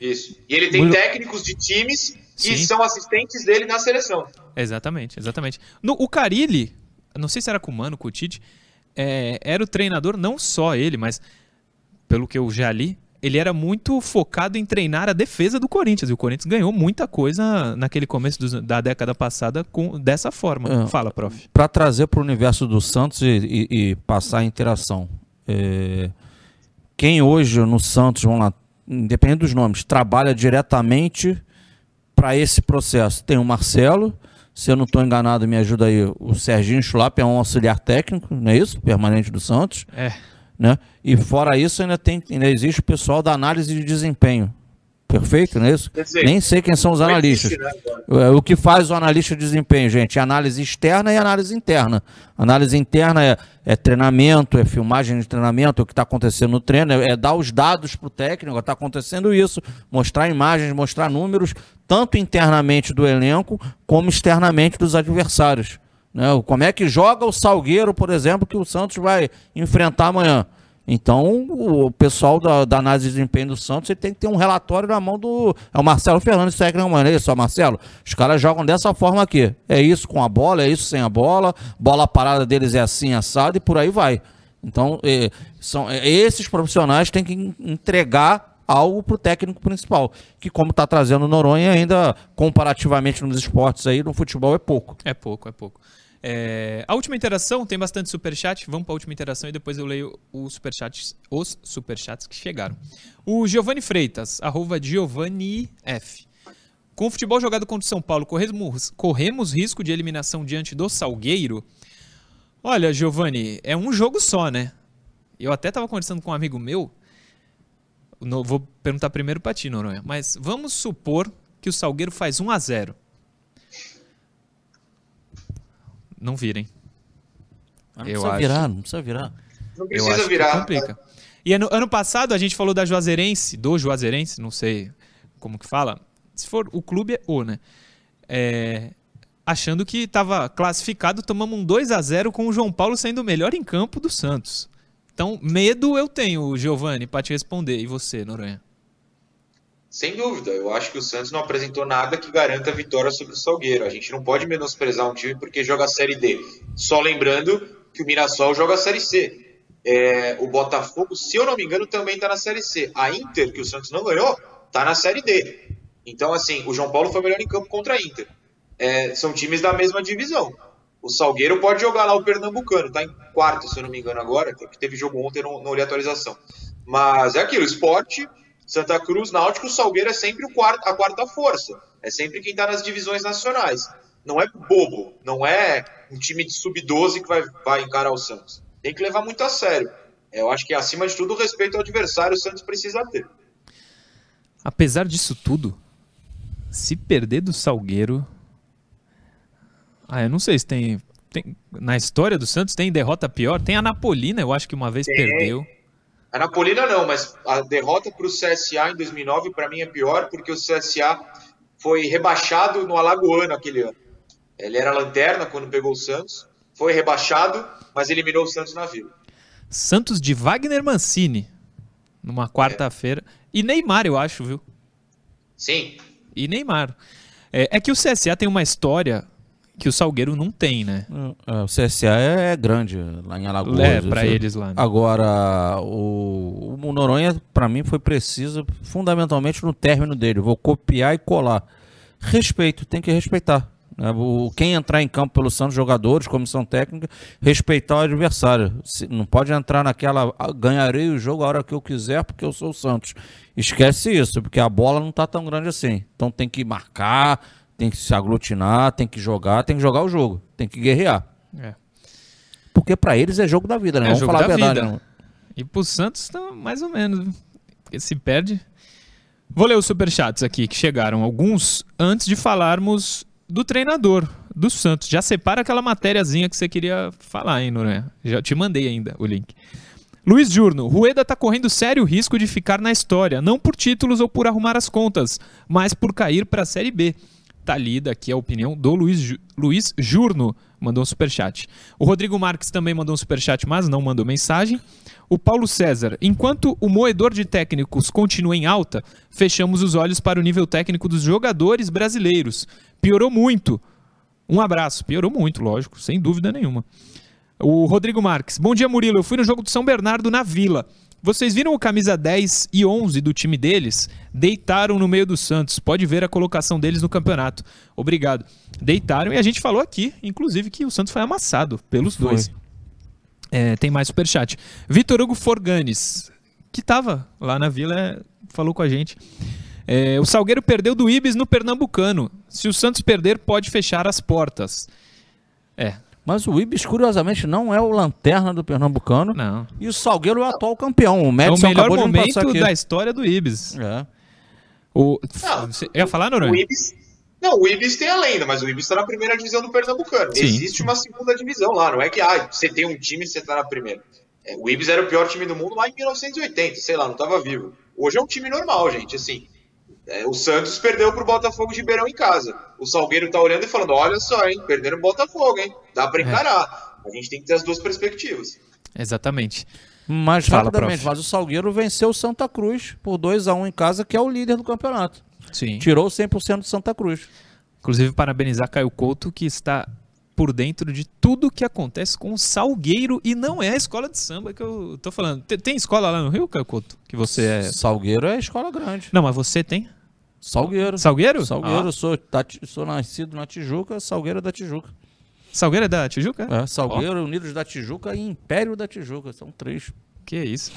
Isso. E ele tem Muito- técnicos de times que Sim. são assistentes dele na seleção. Exatamente, exatamente. No, o Carilli, não sei se era com o Mano, com o Tite, é, era o treinador, não só ele, mas pelo que eu já li, ele era muito focado em treinar a defesa do Corinthians. E o Corinthians ganhou muita coisa naquele começo da década passada com, dessa forma. É. Fala, prof. para trazer para o universo do Santos e, e- e passar a interação. É, quem hoje no Santos, vamos lá, independente dos nomes, trabalha diretamente para esse processo? Tem o Marcelo, se eu não estou enganado, me ajuda aí, o Serginho Schlapp é um auxiliar técnico, não é isso? Permanente do Santos. É, Né? E fora isso, ainda, tem, ainda existe o pessoal da análise de desempenho. Perfeito, não é isso? Dizer, Nem sei quem são os analistas. né? É, O que faz o analista de desempenho, gente? É análise externa e análise interna. Análise interna é, é treinamento, é filmagem de treinamento, é o que está acontecendo no treino, é, é dar os dados para o técnico, está acontecendo isso, mostrar imagens, mostrar números, tanto internamente do elenco, como externamente dos adversários. Né? Como é que joga o Salgueiro, por exemplo, que o Santos vai enfrentar amanhã? Então, o pessoal da, da análise de desempenho do Santos ele tem que ter um relatório na mão do. É o Marcelo Fernandes, técnico, mano. É isso, ó, Marcelo. Os caras jogam dessa forma aqui. É isso com a bola, é isso sem a bola. Bola parada deles é assim, assado e por aí vai. Então, é, são, é, esses profissionais têm que en- entregar algo para o técnico principal. Que, como está trazendo o Noronha, ainda comparativamente nos esportes aí, no futebol é pouco. é pouco, é pouco. É, a última interação, tem bastante superchat. Vamos para a última interação e depois eu leio os superchats, os superchats que chegaram. O Giovanni Freitas, arroba Giovanni F. Com o futebol jogado contra o São Paulo, corremos, corremos risco de eliminação diante do Salgueiro? Olha, Giovanni, é um jogo só, né? Eu até estava conversando com um amigo meu. no- vou perguntar primeiro para ti, Noronha. Mas vamos supor que o Salgueiro faz 1 a 0 Não virem. Não Eu precisa acho. virar, não precisa virar. Não Eu precisa virar. complica. E ano, ano passado a gente falou da Juazeirense, do Juazeirense, não sei como que fala. Se for o clube é o, né? É, achando que estava classificado, tomamos um 2 a 0 com o João Paulo sendo o melhor em campo do Santos. Então, medo eu tenho, Giovanni, para te responder. E você, Noronha? Sem dúvida, eu acho que o Santos não apresentou nada que garanta a vitória sobre o Salgueiro. A gente não pode menosprezar um time porque joga a Série D. Só lembrando que o Mirassol joga a Série C. É, o Botafogo, se eu não me engano, também está na Série C. A Inter, que o Santos não ganhou, está na Série D. Então, assim, o João Paulo foi melhor em campo contra a Inter. É, são times da mesma divisão. O Salgueiro pode jogar lá o Pernambucano, tá em quarto, se eu não me engano, agora, que teve jogo ontem, não, não olhei a atualização. Mas é aquilo, esporte, Santa Cruz, Náutico, o Salgueiro é sempre o quarto, a quarta força. É sempre quem está nas divisões nacionais. Não é bobo, não é um time de sub-12 que vai, vai encarar o Santos. Tem que levar muito a sério. Eu acho que, acima de tudo, o respeito ao adversário o Santos precisa ter. Apesar disso tudo, se perder do Salgueiro. Ah, eu não sei se tem. tem- na história do Santos tem derrota pior. Tem a Napolina, eu acho que uma vez Tem. perdeu. A Napolina não, mas a derrota para o CSA em 2009 para mim é pior porque o CSA foi rebaixado no Alagoano aquele ano. Ele era lanterna quando pegou o Santos, foi rebaixado, mas eliminou o Santos na Vila. Santos de Wagner Mancini. Numa quarta-feira. E Neymar, eu acho, viu? Sim, E Neymar. É, é que o CSA tem uma história que o Salgueiro não tem, né? É, o CSA é, é grande lá em Alagoas. É, pra assim. eles lá. né? Agora, o, o Noronha, pra mim, foi preciso fundamentalmente no término dele. Vou copiar e colar. Respeito, tem que respeitar. né? O, quem entrar em campo pelo Santos, jogadores, comissão técnica, respeitar o adversário. Se, não pode entrar naquela, "Ah, ganharei o jogo a hora que eu quiser porque eu sou o Santos. Esquece isso, porque a bola não tá tão grande assim. Então tem que marcar, tem que se aglutinar, tem que jogar, tem que jogar o jogo, tem que guerrear. É. Porque pra eles é jogo da vida, né? É Vamos jogo falar da a verdade. vida. não. E pro Santos, tá mais ou menos. Porque se perde. Vou ler os superchats aqui que chegaram, alguns, antes de falarmos do treinador do Santos. Já separa aquela matériazinha que você queria falar, hein, Noronha? Já te mandei ainda o link. Luiz Jurno, Rueda tá correndo sério risco de ficar na história, não por títulos ou por arrumar as contas, mas por cair para a Série B. Tá lida aqui a opinião do Luiz, Ju- Luiz Jurno, mandou um superchat. O Rodrigo Marques também mandou um superchat, mas não mandou mensagem. O Paulo César, enquanto o moedor de técnicos continua em alta, fechamos os olhos para o nível técnico dos jogadores brasileiros. Piorou muito. Um abraço. Piorou muito, lógico, sem dúvida nenhuma. O Rodrigo Marques. Bom dia, Murilo. Eu fui no jogo do São Bernardo na Vila. Vocês viram o camisa 10 e 11 do time deles? Deitaram no meio do Santos. Pode ver a colocação deles no campeonato. Obrigado. Deitaram e a gente falou aqui, inclusive, que o Santos foi amassado pelos Foi. dois. É, tem mais superchat. Vitor Hugo Forganes, que tava lá na Vila, é, falou com a gente. É, o Salgueiro perdeu do Ibis no Pernambucano. Se o Santos perder, pode fechar as portas. É, Mas o Ibis, curiosamente, não é o lanterna do Pernambucano. não. E o Salgueiro é o atual campeão. O É o Madison melhor momento aqui. da história do Ibis. É. O... Não, Você ia falar, O Noronha? Ibis. Não, o Ibis tem a lenda, mas o Ibis está na primeira divisão do Pernambucano. Sim. Existe uma segunda divisão lá, não é que ah, você tem um time e você tá na primeira. É, o Ibis era o pior time do mundo lá em 1980, sei lá, não tava vivo. Hoje é um time normal, gente, assim. É, o Santos perdeu pro Botafogo de Ribeirão em casa. O Salgueiro tá olhando e falando: olha só, hein, perderam o Botafogo, hein? Dá É. pra encarar. A gente tem que ter as duas perspectivas. Exatamente. Mas Fala, rapidamente, prof. mas o Salgueiro venceu o Santa Cruz por 2 a 1 em casa, que é o líder do campeonato. Sim. Tirou 100% do Santa Cruz. Inclusive, parabenizar Caio Couto, que está por dentro de tudo que acontece com o Salgueiro e não é a escola de samba que eu tô falando. Tem, tem escola lá no Rio, Caio Couto? Que você é. Salgueiro é escola grande. Não, mas você tem? Salgueiro. Salgueiro? Salgueiro, Ah, sou, da sou nascido na Tijuca, Salgueiro da Tijuca. Salgueiro é da Tijuca? É, Salgueiro, Unidos da Tijuca e Império da Tijuca. São três. Que isso.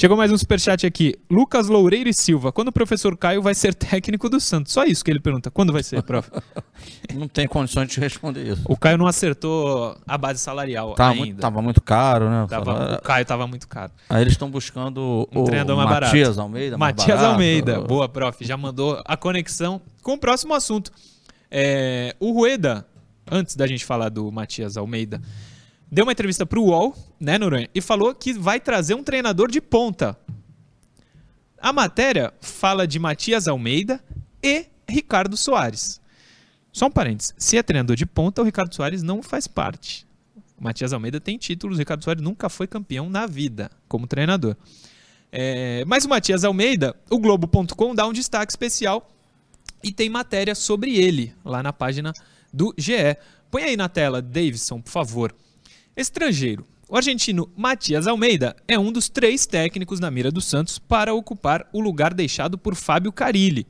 Chegou mais um superchat aqui. Lucas Loureiro e Silva. Quando o professor Caio vai ser técnico do Santos? Só isso que ele pergunta. Quando vai ser, prof? <laughs> Não tem condições de responder isso. o Caio não acertou a base salarial Tava ainda. muito, tava muito caro, né? Tava- o Caio tava muito caro. Aí eles estão buscando Um o treinador mais Matias barato. Almeida. Matias. Almeida. Boa, prof. Já mandou a conexão com o próximo assunto. É, o Rueda, antes da gente falar do Matias Almeida, deu uma entrevista pro UOL, né, Noronha? E falou que vai trazer um treinador de ponta. A matéria fala de Matias Almeida e Ricardo Soares. Só um parênteses. Se é treinador de ponta, o Ricardo Soares não faz parte. O Matias Almeida tem títulos, o Ricardo Soares nunca foi campeão na vida como treinador. É, mas o Matias Almeida, o Globo.com dá um destaque especial e tem matéria sobre ele lá na página do GE. Põe aí na tela, Davidson, por favor. Estrangeiro. O argentino Matias Almeida é um dos três técnicos na mira do Santos para ocupar o lugar deixado por Fábio Carilli.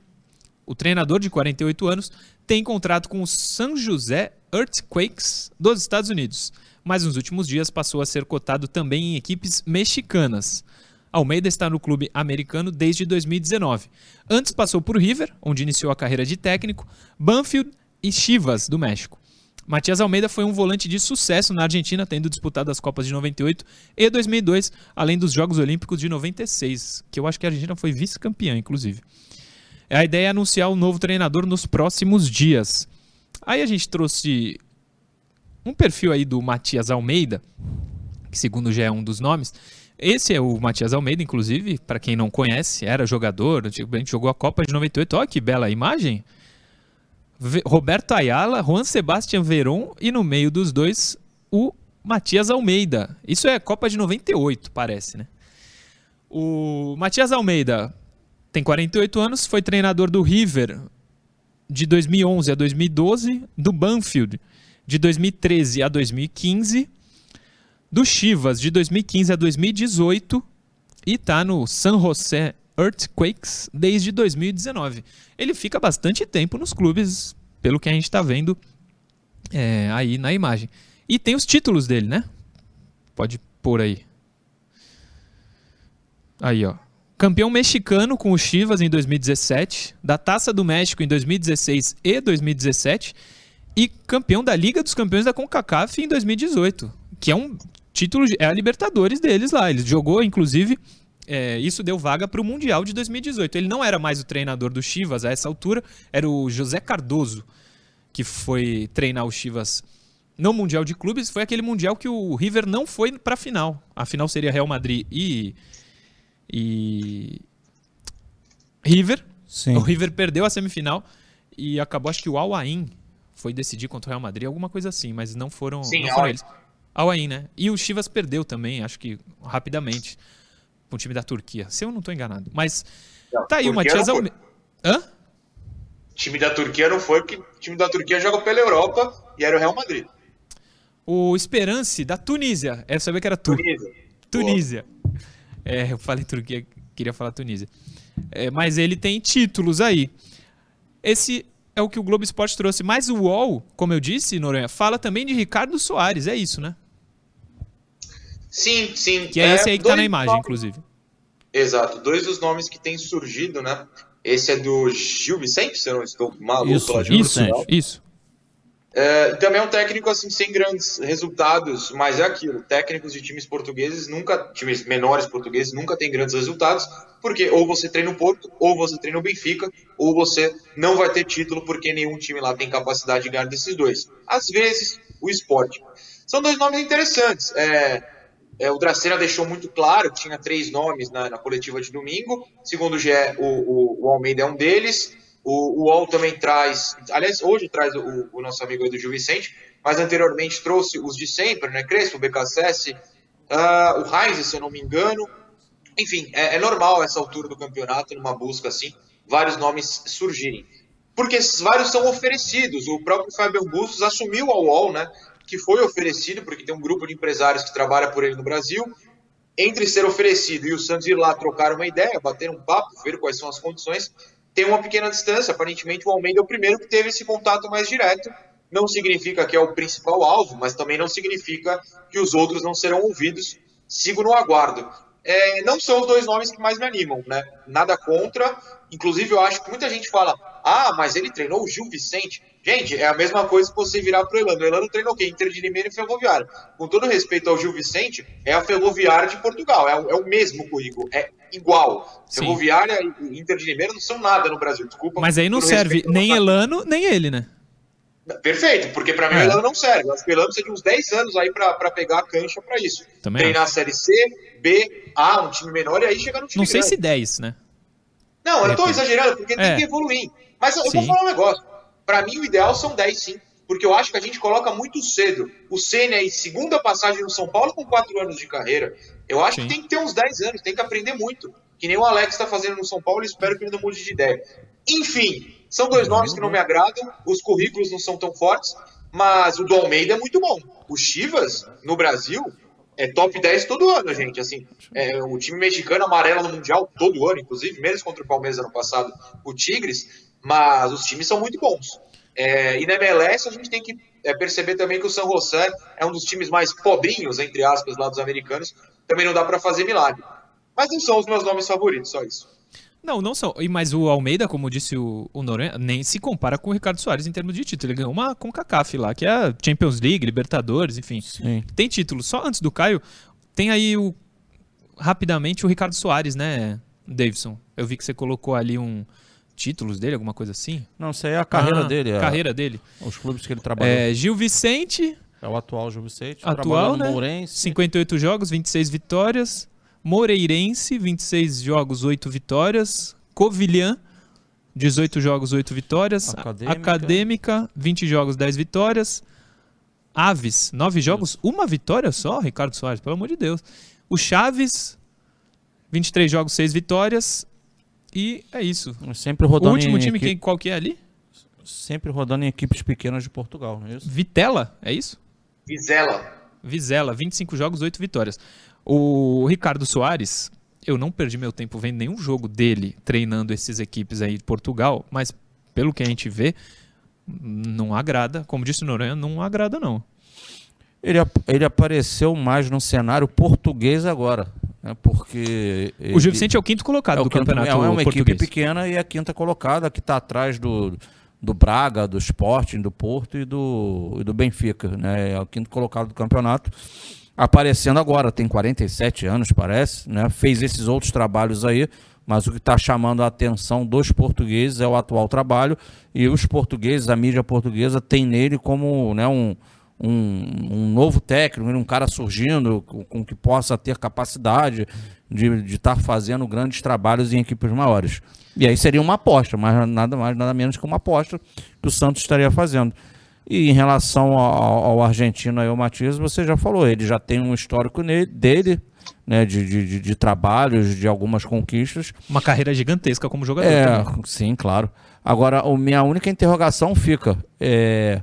O treinador de 48 anos tem contrato com o San José Earthquakes dos Estados Unidos, mas nos últimos dias passou a ser cotado também em equipes mexicanas. Almeida está no clube americano desde 2019. Antes passou por River, onde iniciou a carreira de técnico, Banfield e Chivas, do México. Matias Almeida foi um volante de sucesso na Argentina, tendo disputado as Copas de 98 e 2002, além dos Jogos Olímpicos de 96, que eu acho que a Argentina foi vice-campeã, inclusive. A ideia é anunciar o novo treinador nos próximos dias. Aí a gente trouxe um perfil aí do Matias Almeida, que segundo já é um dos nomes. Esse é o Matias Almeida, inclusive, para quem não conhece, era jogador, antigamente jogou a Copa de 98. Olha que bela imagem. Roberto Ayala, Juan Sebastián Veron e no meio dos dois o Matias Almeida. Isso é Copa de 98, parece, né? O Matias Almeida tem 48 anos, foi treinador do River de 2011 a 2012, do Banfield de 2013 a 2015, do Chivas de 2015 a 2018 e tá no San José Earthquakes desde 2019. Ele fica bastante tempo nos clubes, pelo que a gente está vendo É, aí na imagem. E tem os títulos dele, né? Pode pôr aí. Aí, ó. Campeão mexicano com o Chivas em 2017, da Taça do México em 2016 e 2017 e campeão da Liga dos Campeões da CONCACAF em 2018, que é um título, é a Libertadores deles lá. Ele jogou, inclusive, é, isso deu vaga para o Mundial de 2018. Ele não era mais o treinador do Chivas a essa altura, era o José Cardoso, que foi treinar o Chivas no Mundial de Clubes. Foi aquele Mundial que o River não foi para a final. A final seria Real Madrid e e River. Sim. O River perdeu a semifinal e acabou, acho que o Al Ain foi decidir contra o Real Madrid, alguma coisa assim, mas não foram, Sim, não foram eles. Al Ain, né? E o Chivas perdeu também, acho que rapidamente, pro time da Turquia. Se eu não tô enganado. Mas Não, tá aí o Matias. Almeida. Hã? O time da Turquia não foi, porque o time da Turquia joga pela Europa e era o Real Madrid. O Esperance da Tunísia. É saber que era Tur Tunísia. Tunísia. É, eu falei Turquia, queria falar Tunísia. É, mas ele tem títulos aí. Esse é o que o Globo Esporte trouxe. Mas o UOL, como eu disse, Noronha, fala também de Ricardo Soares. É isso, né? Sim, sim. Que é, esse aí que tá na imagem, nomes- inclusive. Exato, dois dos nomes que têm surgido, né? Esse é do Gil Vicente, se eu não estou maluco. Isso, lá, Gil Isso, Vicente. isso. É, também é um técnico assim sem grandes resultados, mas é aquilo. Técnicos de times portugueses nunca, times menores portugueses nunca têm grandes resultados, porque ou você treina o Porto, ou você treina o Benfica, ou você não vai ter título porque nenhum time lá tem capacidade de ganhar desses dois. Às vezes, o esporte. São dois nomes interessantes. É, é, o Dracena deixou muito claro que tinha três nomes na, na coletiva de domingo. Segundo o GE, o, o, o Almeida é um deles. O, o UOL também traz, aliás, hoje traz o, o nosso amigo Edu Gil Vicente, mas anteriormente trouxe os de sempre, né? Crespo, BKSS, ah, o Heinz, se eu não me engano. Enfim, é, é normal essa altura do campeonato, numa busca assim, vários nomes surgirem. Porque esses vários são oferecidos. O próprio Fabian Bustos assumiu ao UOL, né? Que foi oferecido, porque tem um grupo de empresários que trabalha por ele no Brasil. Entre ser oferecido e o Santos ir lá trocar uma ideia, bater um papo, ver quais são as condições, tem uma pequena distância. Aparentemente, o Almeida é o primeiro que teve esse contato mais direto. Não significa que é o principal alvo, mas também não significa que os outros não serão ouvidos. Sigo no aguardo. É, não são os dois nomes que mais me animam, né? Nada contra. Inclusive, eu acho que muita gente fala: ah, mas ele treinou o Gil Vicente. Gente, é a mesma coisa que você virar pro Elano. O Elano treinou o quê? Inter de Limeira e Ferroviário. Com todo respeito ao Gil Vicente, é a Ferroviária de Portugal. É, o- é o mesmo currículo. É igual. Sim. Ferroviária e Inter de Limeira não são nada no Brasil. Desculpa. Mas aí não serve nem Elano, nem ele, né? Perfeito, porque pra mim É. o Elano não serve. Eu acho que o Elano precisa de uns 10 anos aí pra, pra pegar a cancha pra isso. Também Treinar a Série C, B, A, um time menor e aí chegar no time Não sei grande. se 10, né? Não, eu tô exagerando, porque É. tem que evoluir. Mas eu Sim. vou falar um negócio. Pra mim, o ideal são 10, sim. Porque eu acho que a gente coloca muito cedo. O Senna aí, segunda passagem no São Paulo com 4 anos de carreira. Eu acho Sim. que tem que ter uns 10 anos, tem que aprender muito. Que nem o Alex está fazendo no São Paulo e espero que ele não mude de ideia. Enfim, são dois nomes que não me agradam, os currículos não são tão fortes, mas o do Almeida é muito bom. O Chivas, no Brasil, é top 10 todo ano, gente. Assim, é, o time mexicano amarela no Mundial todo ano, inclusive, menos contra o Palmeiras ano passado, o Tigres, mas os times são muito bons. É, e na MLS a gente tem que é, perceber também que o San José é um dos times mais pobrinhos, entre aspas, lá dos americanos. Também não dá para fazer milagre. Mas não são os meus nomes favoritos, só isso. Não, não são. E- Mas o Almeida, como disse o, o Noronha, nem se compara com o Ricardo Soares em termos de título. Ele ganhou uma com CACAF lá, que é a Champions League, Libertadores, enfim. Sim. Tem título. Só antes do Caio, tem aí o rapidamente o Ricardo Soares, né, Davidson? Eu vi que você colocou ali um títulos dele, alguma coisa assim. Não, isso aí é a carreira Ah, dele. É, Carreira dele. Os clubes que ele trabalhou. É, É, Gil Vicente, o atual Gil Vicente. Atual, né? Mourense. 58 jogos, 26 vitórias. Moreirense, 26 jogos, 8 vitórias. Covilhã, 18 jogos, 8 vitórias. Acadêmica. Acadêmica, 20 jogos, 10 vitórias. Aves, 9 jogos, uma vitória só, Ricardo Soares, pelo amor de Deus. O Chaves, 23 jogos, 6 vitórias. E é isso. Sempre O rodando último em time, equi- quem, qual que é ali? Sempre rodando em equipes pequenas de Portugal, não é isso? Vitela, é isso? Vizela. Vizela, 25 jogos, 8 vitórias. O Ricardo Soares, eu não perdi meu tempo vendo nenhum jogo dele treinando essas equipes aí de Portugal, mas pelo que a gente vê, não agrada. Como disse o Noronha, não agrada, não. Ele, ele apareceu mais no cenário português agora. Né, porque. O Gil Vicente é o quinto colocado é do campeonato. É uma português. equipe pequena e a quinta colocada, que está atrás do, do Braga, do Sporting, do Porto e do, e do Benfica. Né? É o quinto colocado do campeonato. Aparecendo agora, tem 47 anos, parece, né? Fez esses outros trabalhos aí, mas o que está chamando a atenção dos portugueses é o atual trabalho e os portugueses, a mídia portuguesa tem nele como né, um, um, um novo técnico, um cara surgindo com, com que possa ter capacidade de estar tá fazendo grandes trabalhos em equipes maiores. E aí seria uma aposta, mas nada mais, nada menos que uma aposta que o Santos estaria fazendo. E em relação ao, ao argentino aí, o Matias, você já falou, ele já tem um histórico nele, dele, né, de, de, de, trabalhos, de algumas conquistas. Uma carreira gigantesca como jogador. É, também. sim, claro. Agora, a minha única interrogação fica, é,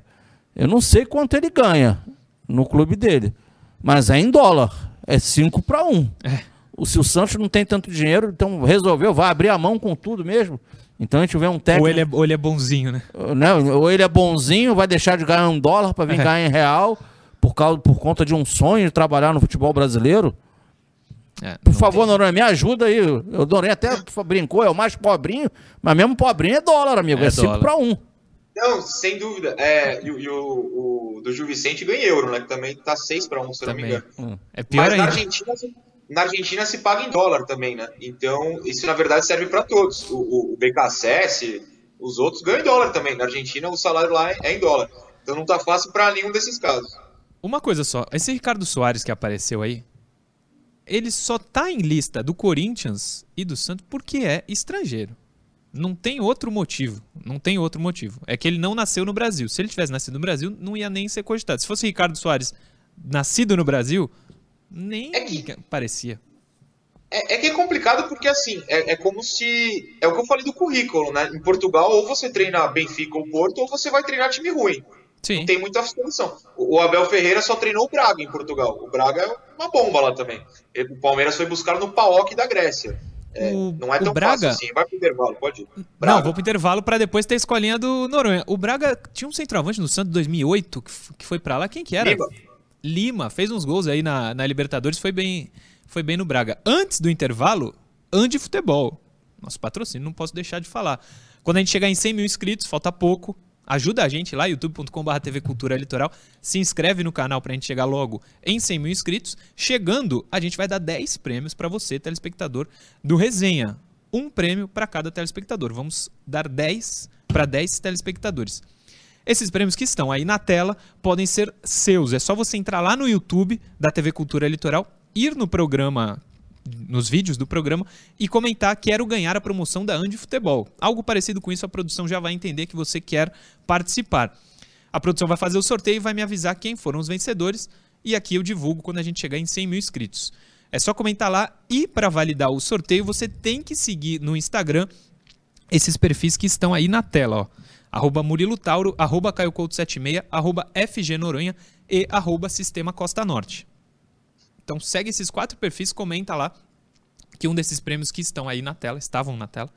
eu não sei quanto ele ganha no clube dele, mas é em dólar, é 5 para 1. É. O, se o Santos não tem tanto dinheiro, então resolveu, vai abrir a mão com tudo mesmo. Então a gente vê um técnico. Ou ele é, ou ele é bonzinho, né? Não, ou ele é bonzinho, vai deixar de ganhar um dólar para vir é. ganhar em real por, causa, por conta de um sonho de trabalhar no futebol brasileiro. É, por favor, tem... Noronha, me ajuda aí. O Noronha até brincou, é o mais pobrinho, mas mesmo pobrinho é dólar, amigo. É 5 para 1. Não, sem dúvida. É, e, e o, o, do Gil Vicente ganha euro, né? Que também tá 6 para 1, se também. não me engano. Hum. É pior mas ainda. na Argentina na Argentina se paga em dólar também, né? Então, isso na verdade serve para todos. O, o, o, BKSS, os outros ganham em dólar também. Na Argentina, o salário lá é em dólar. Então, não tá fácil para nenhum desses casos. Uma coisa só: esse Ricardo Soares que apareceu aí, ele só tá em lista do Corinthians e do Santos porque é estrangeiro. Não tem outro motivo. Não tem outro motivo. É que ele não nasceu no Brasil. Se ele tivesse nascido no Brasil, não ia nem ser cogitado. Se fosse Ricardo Soares nascido no Brasil, nem é que, parecia. É, é, que é complicado porque, assim, é, é, como se. É o que eu falei do currículo, né? Em Portugal, ou você treina Benfica ou Porto, ou você vai treinar time ruim. Sim. Não tem muita função. O, o Abel Ferreira só treinou o Braga em Portugal. O Braga é uma bomba lá também. O Palmeiras foi buscar no PAOK da Grécia. É, o, não é tão Braga... fácil assim. Vai pro intervalo, pode ir. Braga. Não, vou pro intervalo para depois ter a escolinha do Noronha. O Braga tinha um centroavante no Santos 2008 que foi para lá. Quem que era? Lima. Lima fez uns gols aí na, na Libertadores, foi bem, foi bem no Braga. Antes do intervalo, Ande Futebol. Nosso patrocínio, não posso deixar de falar. Quando a gente chegar em 100 mil inscritos, falta pouco. Ajuda a gente lá, youtube.com.br TV Cultura Litoral. Se inscreve no canal para a gente chegar logo em 100 mil inscritos. Chegando, a gente vai dar 10 prêmios para você, telespectador do Resenha. Um prêmio para cada telespectador. Vamos dar 10 para 10 telespectadores. Esses prêmios que estão aí na tela podem ser seus. É só você entrar lá no YouTube da TV Cultura Litoral, ir no programa nos vídeos do programa e comentar quero ganhar a promoção da Andi Futebol. Algo parecido com isso, a produção já vai entender que você quer participar. A produção vai fazer o sorteio e vai me avisar quem foram os vencedores e aqui eu divulgo quando a gente chegar em 100 mil inscritos. É só comentar lá e para validar o sorteio você tem que seguir no Instagram esses perfis que estão aí na tela, ó arroba Murilo Tauro, arroba Caio Couto 76, arroba FG Noronha e arroba Sistema Costa Norte. Então segue esses quatro perfis, comenta lá que um desses prêmios que estão aí na tela, estavam na tela,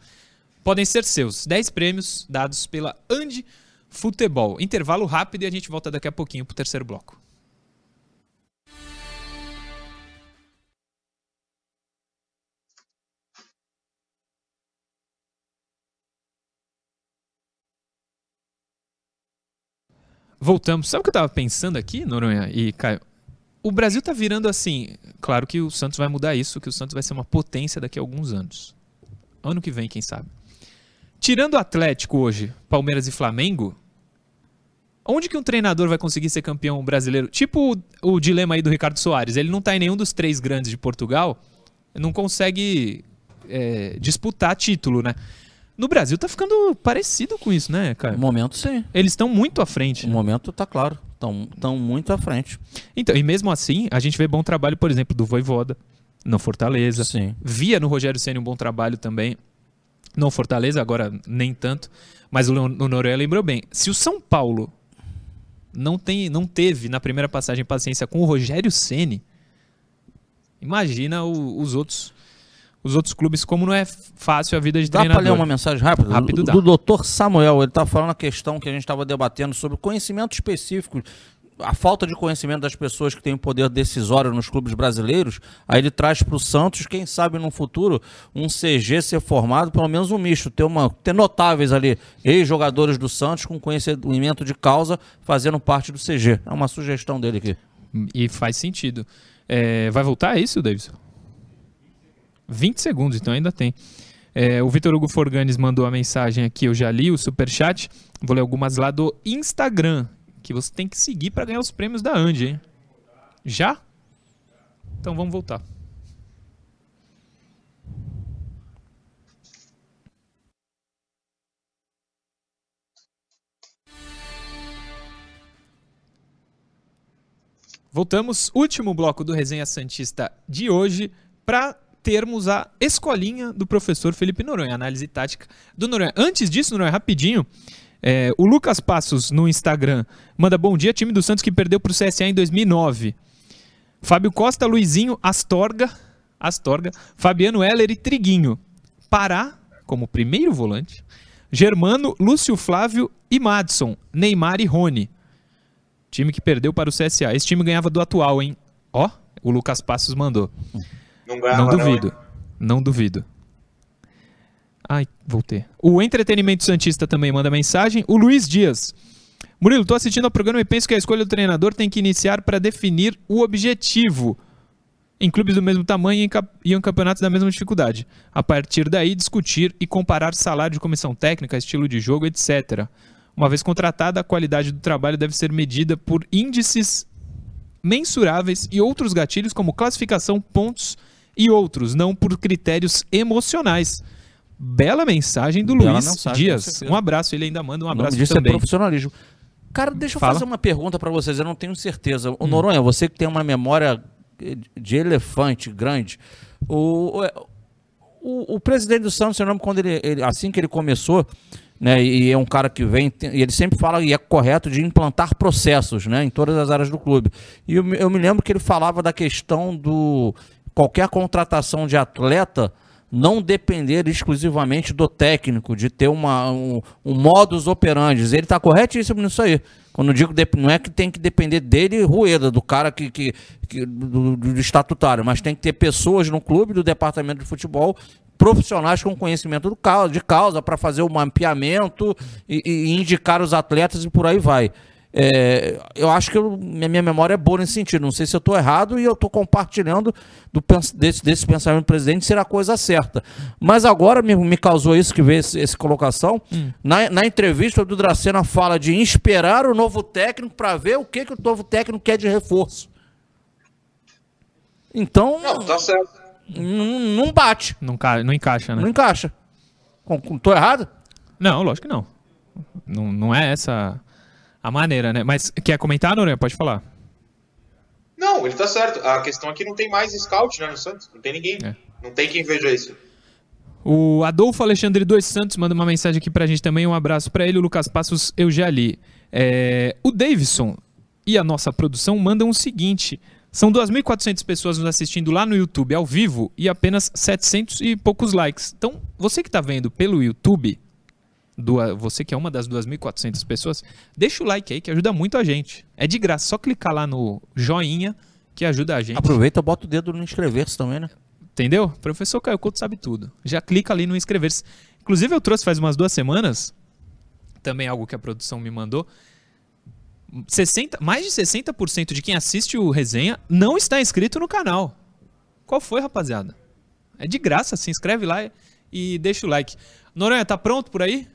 podem ser seus. 10 prêmios dados pela Andi Futebol. Intervalo rápido e a gente volta daqui a pouquinho para o terceiro bloco. Voltamos. Sabe o que eu tava pensando aqui, Noronha e Caio? O Brasil tá virando assim. Claro que o Santos vai mudar isso, que o Santos vai ser uma potência daqui a alguns anos. Ano que vem, quem sabe. Tirando o Atlético hoje, Palmeiras e Flamengo, onde que um treinador vai conseguir ser campeão brasileiro? Tipo o, o dilema aí do Ricardo Soares. Ele não tá em nenhum dos três grandes de Portugal, não consegue é, disputar título, né? No Brasil tá ficando parecido com isso, né, cara? No momento, sim. Eles estão muito à frente. No né? momento, tá claro. Estão muito à frente. Então, e mesmo assim, a gente vê bom trabalho, por exemplo, do Voivoda no Fortaleza. Sim. Via no Rogério Senna um bom trabalho também. No Fortaleza, agora nem tanto. Mas o, o Noronha lembrou bem. Se o São Paulo não, tem, não teve na primeira passagem paciência com o Rogério Ceni, imagina o, os outros os outros clubes, como não é fácil a vida de Dá treinador. para ler uma mensagem rápida? Rápido do, dá. do doutor Samuel, ele está falando a questão que a gente estava debatendo sobre conhecimento específico, a falta de conhecimento das pessoas que têm o poder decisório nos clubes brasileiros. Aí ele traz para o Santos, quem sabe no futuro, um CG ser formado, pelo menos um misto, ter, uma, ter notáveis ali, ex-jogadores do Santos com conhecimento de causa fazendo parte do CG. É uma sugestão dele aqui. E faz sentido. É, vai voltar é isso, Davidson? 20 segundos, então ainda tem. É, o Vitor Hugo Forganes mandou a mensagem aqui, eu já li o superchat. Vou ler algumas lá do Instagram, que você tem que seguir para ganhar os prêmios da Andy, hein? Já? Então vamos voltar. Voltamos, último bloco do Resenha Santista de hoje, para termos a escolinha do professor Felipe Noronha, análise tática do Noronha. Antes disso, Noronha, rapidinho, é, o Lucas Passos no Instagram manda bom dia, time do Santos que perdeu para o CSA em 2009. Fábio Costa, Luizinho, Astorga, Astorga, Fabiano Heller e Triguinho. Pará, como primeiro volante. Germano, Lúcio Flávio e Madson, Neymar e Rony. Time que perdeu para o CSA. Esse time ganhava do atual, hein? Ó, o Lucas Passos mandou. Não ganhava, Não duvido. Não duvido. Ai, voltei. O Entretenimento Santista também manda mensagem. O Luiz Dias. Murilo, tô assistindo ao programa e penso que a escolha do treinador tem que iniciar para definir o objetivo em clubes do mesmo tamanho e e em campeonatos da mesma dificuldade. A partir daí, discutir e comparar salário de comissão técnica, estilo de jogo, etc. Uma vez contratada, a qualidade do trabalho deve ser medida por índices mensuráveis e outros gatilhos como classificação, pontos e outros, não por critérios emocionais. Bela mensagem do Bela Luiz mensagem, Dias. Um abraço, ele ainda manda um nome abraço disso também. é profissionalismo. Cara, deixa eu Fala. fazer uma pergunta para vocês, eu não tenho certeza. Hum. O Noronha, você que tem uma memória de elefante grande, o, o, o presidente do Santos, eu lembro quando ele, ele- assim que ele começou, né, e é um cara que vem, e ele sempre fala, e é correto, de implantar processos, né, em todas as áreas do clube. E eu, eu me lembro que ele falava da questão do qualquer contratação de atleta não depender exclusivamente do técnico, de ter uma, um, um modus operandi. Ele está corretíssimo nisso aí. Quando digo não é que tem que depender dele, Rueda, do cara que, que, que- do, do- estatutário, mas tem que ter pessoas no clube, do departamento de futebol, profissionais com conhecimento do causa, de causa para fazer o mapeamento e, e indicar os atletas e por aí vai. É, eu acho que eu- minha memória é boa nesse sentido. Não sei se eu estou errado e eu estou compartilhando do desse, desse pensamento do presidente ser a coisa certa. Mas agora me, me causou isso que veio esse, essa colocação. Na, na entrevista, o do Dracena fala de esperar o novo técnico para ver o que, que o novo técnico quer de reforço. Então, Não, tá certo. não, bate, Não, não encaixa, né? não encaixa. Tô errado? Não, lógico que não. Não, não é essa a maneira, né? Mas quer comentar, Noronha? Pode falar. Não, ele tá certo. A questão aqui não tem mais scout, né, no Santos. Não tem ninguém. É. Não tem quem veja isso. O Adolfo Alexandre dos Santos manda uma mensagem aqui pra gente também. Um abraço pra ele. O Lucas Passos, eu já li. É, o Davidson e a nossa produção mandam o seguinte: são 2.400 pessoas nos assistindo lá no YouTube ao vivo e apenas 700 e poucos likes. Então, você que tá vendo pelo YouTube, do- você que é uma das 2.400 pessoas, deixa o like aí que ajuda muito a gente. É de graça, só clicar lá no joinha que ajuda a gente. Aproveita, bota o dedo no inscrever-se também, né? Entendeu? Professor Caio Couto sabe tudo. Já clica ali no inscrever-se. Inclusive, eu trouxe faz umas duas semanas, também algo que a produção me mandou. 60, mais de 60% de quem assiste o resenha não está inscrito no canal. Qual foi, rapaziada? É de graça, se inscreve lá e- e deixa o like. Noronha, tá pronto por aí?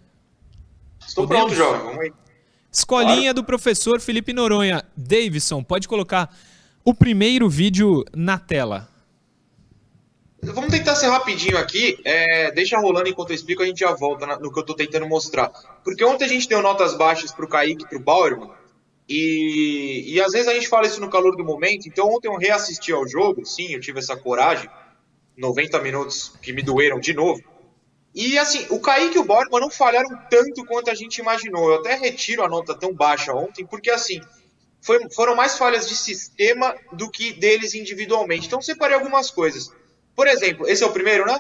Estou Podemos? pronto, jovem. Vamos aí. Escolinha do professor Felipe Noronha. Davidson, pode colocar o primeiro vídeo na tela. Vamos tentar ser rapidinho aqui. É, deixa rolando enquanto eu explico, a gente já volta no que eu tô tentando mostrar. Porque ontem a gente deu notas baixas pro Kaique e pro Bauerman. E, e às vezes a gente fala isso no calor do momento. Então ontem eu reassisti ao jogo. Sim, eu tive essa coragem. 90 minutos que me doeram de novo. E assim, o Kaique e o Bauerman não falharam tanto quanto a gente imaginou. Eu até retiro a nota tão baixa ontem, porque assim, foi- foram mais falhas de sistema do que deles individualmente. Então separei algumas coisas. Por exemplo, esse é o primeiro, né?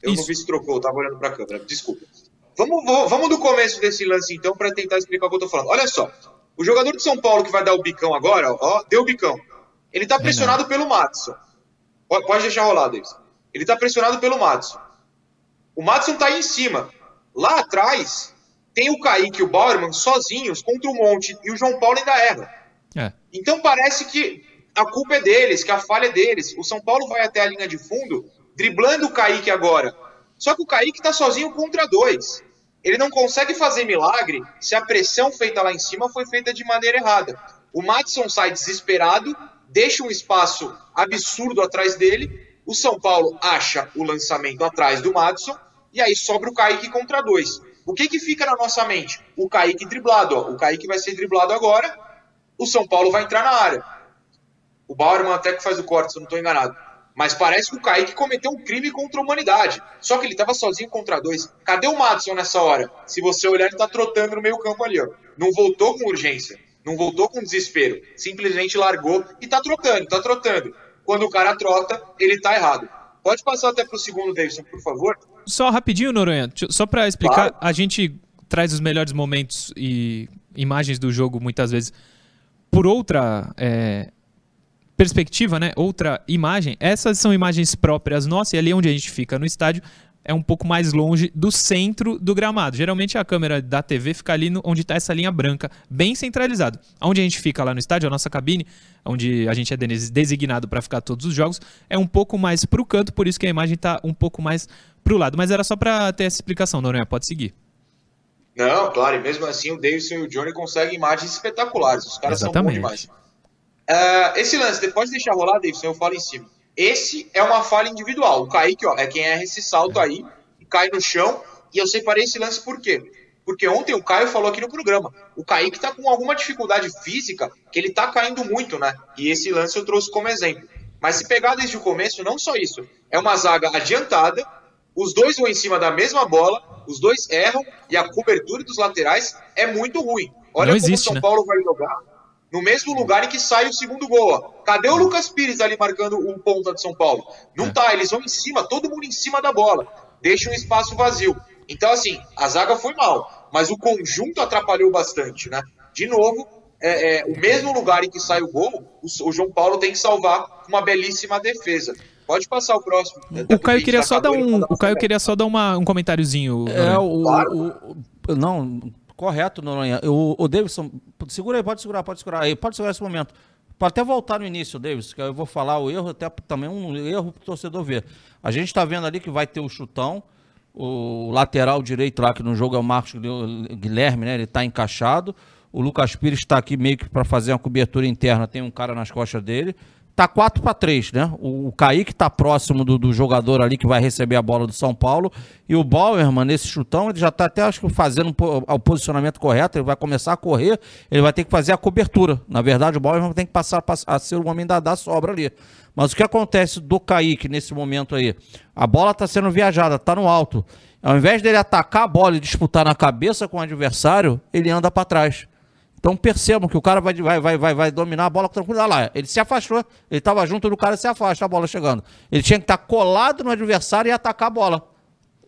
Eu Isso. não vi se trocou, eu tava olhando pra câmera, desculpa. Vamos, vou- vamos do começo desse lance, então, para tentar explicar o que eu tô falando. Olha só, o jogador de São Paulo que vai dar o bicão agora, ó, deu o bicão. Ele tá pressionado pelo Matson. Pode pode deixar rolar, Davis. Ele tá pressionado pelo Matson. O Matson tá aí em cima. Lá atrás, tem o Kaique e o Bauerman sozinhos contra o Monte, e o João Paulo ainda erra. É. Então parece que a culpa é deles, que a falha é deles. O São Paulo vai até a linha de fundo, driblando o Kaique agora. Só que o Kaique está sozinho contra dois. Ele não consegue fazer milagre se a pressão feita lá em cima foi feita de maneira errada. O Matson sai desesperado, deixa um espaço absurdo atrás dele. O São Paulo acha o lançamento atrás do Matson e aí sobra o Kaique contra dois. O que, que fica na nossa mente? O Kaique driblado. Ó. O Kaique vai ser driblado agora. O São Paulo vai entrar na área. O Bauerman até que faz o corte, se eu não estou enganado. Mas parece que o Kaique cometeu um crime contra a humanidade. Só que ele estava sozinho contra dois. Cadê o Madison nessa hora? Se você olhar, ele está trotando no meio campo ali. Ó. Não voltou com urgência. Não voltou com desespero. Simplesmente largou e está trotando, está trotando. Quando o cara trota, ele está errado. Pode passar até para o segundo, Davidson, por favor. Só rapidinho, Noronha, só pra explicar, Claro. a gente traz os melhores momentos e imagens do jogo muitas vezes por outra é, perspectiva, né? Outra imagem. Essas são imagens próprias nossas e ali onde a gente fica no estádio é um pouco mais longe do centro do gramado. Geralmente a câmera da TV fica ali no- onde está essa linha branca, bem centralizado. Onde a gente fica lá no estádio, a nossa cabine, onde a gente é des- designado para ficar todos os jogos, é um pouco mais pro canto, por isso que a imagem está um pouco mais pro lado. Mas era só para ter essa explicação, Noronha, pode seguir. Não, claro, e mesmo assim o Davidson e o Johnny conseguem imagens espetaculares. Os caras Exatamente. são bons demais. Ah, esse lance, pode deixar rolar, Davidson, eu falo em cima. Esse é uma falha individual. O Kaique, ó, é quem erra esse salto aí, cai no chão. E eu separei esse lance por quê? Porque ontem o Caio falou aqui no programa. O Kaique tá com alguma dificuldade física, que ele tá caindo muito, né? E esse lance eu trouxe como exemplo. Mas se pegar desde o começo, não só isso. É uma zaga adiantada, os dois vão em cima da mesma bola, os dois erram e a cobertura dos laterais é muito ruim. Olha Não como existe, o São né? Paulo vai jogar no mesmo lugar em que sai o segundo gol. ó. Cadê o Lucas Pires ali marcando o ponta de São Paulo? Não É. tá, eles vão em cima, todo mundo em cima da bola. Deixa um espaço vazio. Então, assim, a zaga foi mal, mas o conjunto atrapalhou bastante, né? De novo, é, é, o mesmo lugar em que sai o gol, o, o João Paulo tem que salvar uma belíssima defesa. Pode passar o próximo. O Caio queria só dar um, o Caio queria só dar uma, um comentáriozinho. É, o, Claro. o- o- Não, correto, Noronha. O, o Davidson. Segura aí, pode segurar, pode segurar aí. Pode segurar esse momento. Pode até voltar no início, Davidson, que eu vou falar o erro, até também um erro pro torcedor ver. A gente está vendo ali que vai ter o chutão. O lateral direito lá, que no jogo é o Marcos Guilherme, né? Ele tá encaixado. O Lucas Pires está aqui meio que para fazer uma cobertura interna, tem um cara nas costas dele. Tá 4 para 3, né? O, o Kaique tá próximo do, do jogador ali que vai receber a bola do São Paulo. E o Bauerman, nesse chutão, ele já tá até, acho que, fazendo o posicionamento correto. Ele vai começar a correr, ele vai ter que fazer a cobertura. Na verdade, o Bauerman tem que passar a, pass- a ser o homem da, da sobra ali. Mas o que acontece do Kaique nesse momento aí? A bola tá sendo viajada, tá no alto. Ao invés dele atacar a bola e disputar na cabeça com o adversário, ele anda para trás. Então percebam que o cara vai, vai, vai, vai, vai dominar a bola com tranquilidade. Olha lá, ele se afastou, ele estava junto do cara se afasta, a bola chegando. Ele tinha que estar colado no adversário e atacar a bola.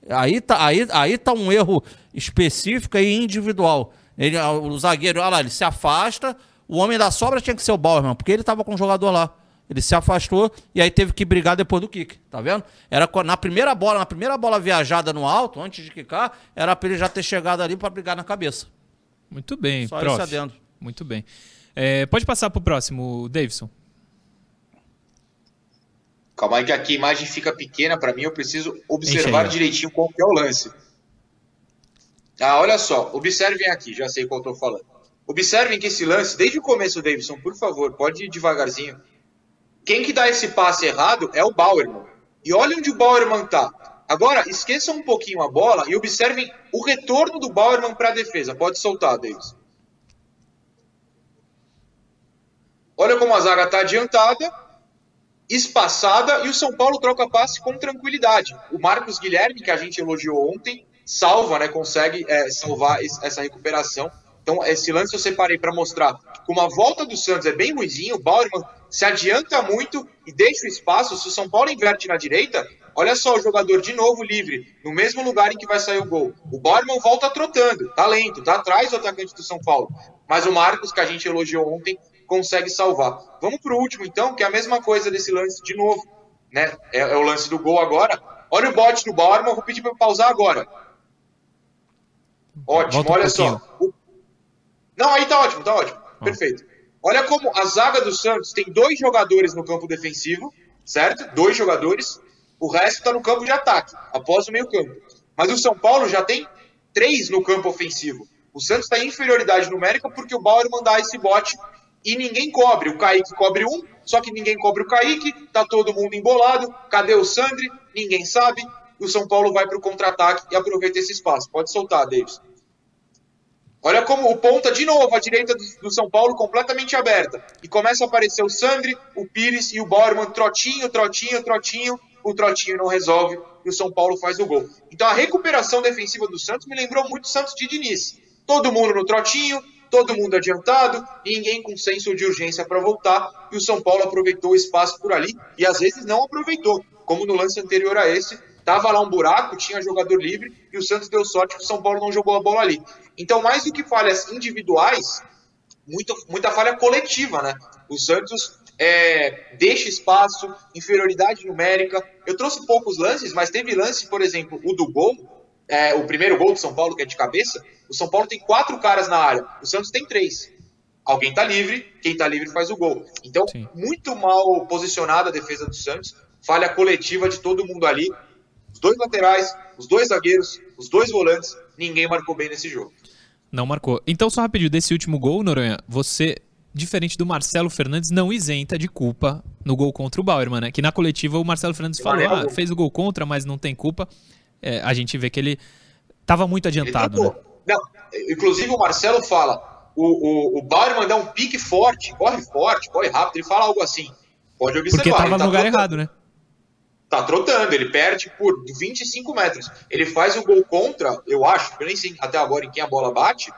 Aí tá, aí, aí tá um erro específico e individual. Ele, ah, o zagueiro, olha lá, ele se afasta, o homem da sobra tinha que ser o Bauerman, porque ele estava com o jogador lá. Ele se afastou e aí teve que brigar depois do kick, tá vendo? Era na primeira bola, na primeira bola viajada no alto, antes de quicar, era para ele já ter chegado ali para brigar na cabeça. Muito bem, Só prof. isso adendo. Muito bem. É, pode passar pro próximo, Davidson. Calma aí que aqui a imagem fica pequena para mim, eu preciso observar direitinho qual que é o lance. Ah, olha só, observem aqui, já sei qual tô falando. Observem que esse lance, desde o começo, Davidson, por favor, pode ir devagarzinho. Quem que dá esse passe errado é o Bauerman. E olha onde o Bauerman tá. Agora, esqueçam um pouquinho a bola e observem o retorno do Bauerman para a defesa. Pode soltar, Davidson. Olha como a zaga tá adiantada, espaçada e o São Paulo troca passe com tranquilidade. O Marcos Guilherme, que a gente elogiou ontem, salva, né, consegue é, salvar es- essa recuperação Então, esse lance eu separei para mostrar como a volta do Santos é bem ruizinho, o Bauerman se adianta muito e deixa o espaço. Se o São Paulo inverte na direita, olha só o jogador de novo livre, no mesmo lugar em que vai sair o gol. O Bauerman volta trotando, tá lento, tá atrás do atacante do São Paulo. Mas o Marcos, que a gente elogiou ontem, consegue salvar. Vamos pro último, então, que é a mesma coisa desse lance de novo. Né? É, é o lance do gol agora. Olha o bote do Bauerman, vou pedir para pausar agora. Ótimo, olha só. O não, aí tá ótimo, tá ótimo. Ah. Perfeito. Olha como a zaga do Santos tem dois jogadores no campo defensivo, certo? Dois jogadores. O resto está no campo de ataque, após o meio-campo. Mas o São Paulo já tem três no campo ofensivo. O Santos está em inferioridade numérica porque o Bauer mandar esse bote e ninguém cobre. O Kaique cobre um, só que ninguém cobre o Kaique, tá todo mundo embolado. Cadê o Sandri? Ninguém sabe. O São Paulo vai para o contra-ataque e aproveita esse espaço. Pode soltar, Davis. Olha como o ponta, de novo, a direita do, do, São Paulo completamente aberta. E começa a aparecer o Sandri, o Pires e o Borman, trotinho, trotinho, trotinho. O trotinho não resolve e o São Paulo faz o gol. Então a recuperação defensiva do Santos me lembrou muito o Santos de Diniz. Todo mundo no trotinho, todo mundo adiantado, ninguém com senso de urgência para voltar. E o São Paulo aproveitou o espaço por ali e às vezes não aproveitou, como no lance anterior a esse, Tava lá um buraco, tinha jogador livre e o Santos deu sorte que o São Paulo não jogou a bola ali. Então, mais do que falhas individuais, muito, muita falha coletiva, né? O Santos é, deixa espaço, inferioridade numérica. Eu trouxe poucos lances, mas teve lance, por exemplo, o do gol, é, o primeiro gol do São Paulo, que é de cabeça. O São Paulo tem quatro caras na área, o Santos tem três. Alguém tá livre, quem tá livre faz o gol. Então, Sim. muito mal posicionada a defesa do Santos, falha coletiva de todo mundo ali os dois laterais, os dois zagueiros, os dois volantes, ninguém marcou bem nesse jogo. Não marcou. Então, só rapidinho, desse último gol, Noronha, você, diferente do Marcelo Fernandes, não isenta de culpa no gol contra o Bauerman, né? Que na coletiva o Marcelo Fernandes falou, ah, fez o gol contra, mas não tem culpa. É, a gente vê que ele estava muito adiantado, né? Não, inclusive o Marcelo fala, o, o, o Bauerman dá um pique forte, corre forte, corre rápido, ele fala algo assim. Pode observar. Porque estava no lugar errado, né? tá trotando, ele perde por 25 metros. Ele faz o gol contra, eu acho, eu nem sei até agora em quem a bola bate,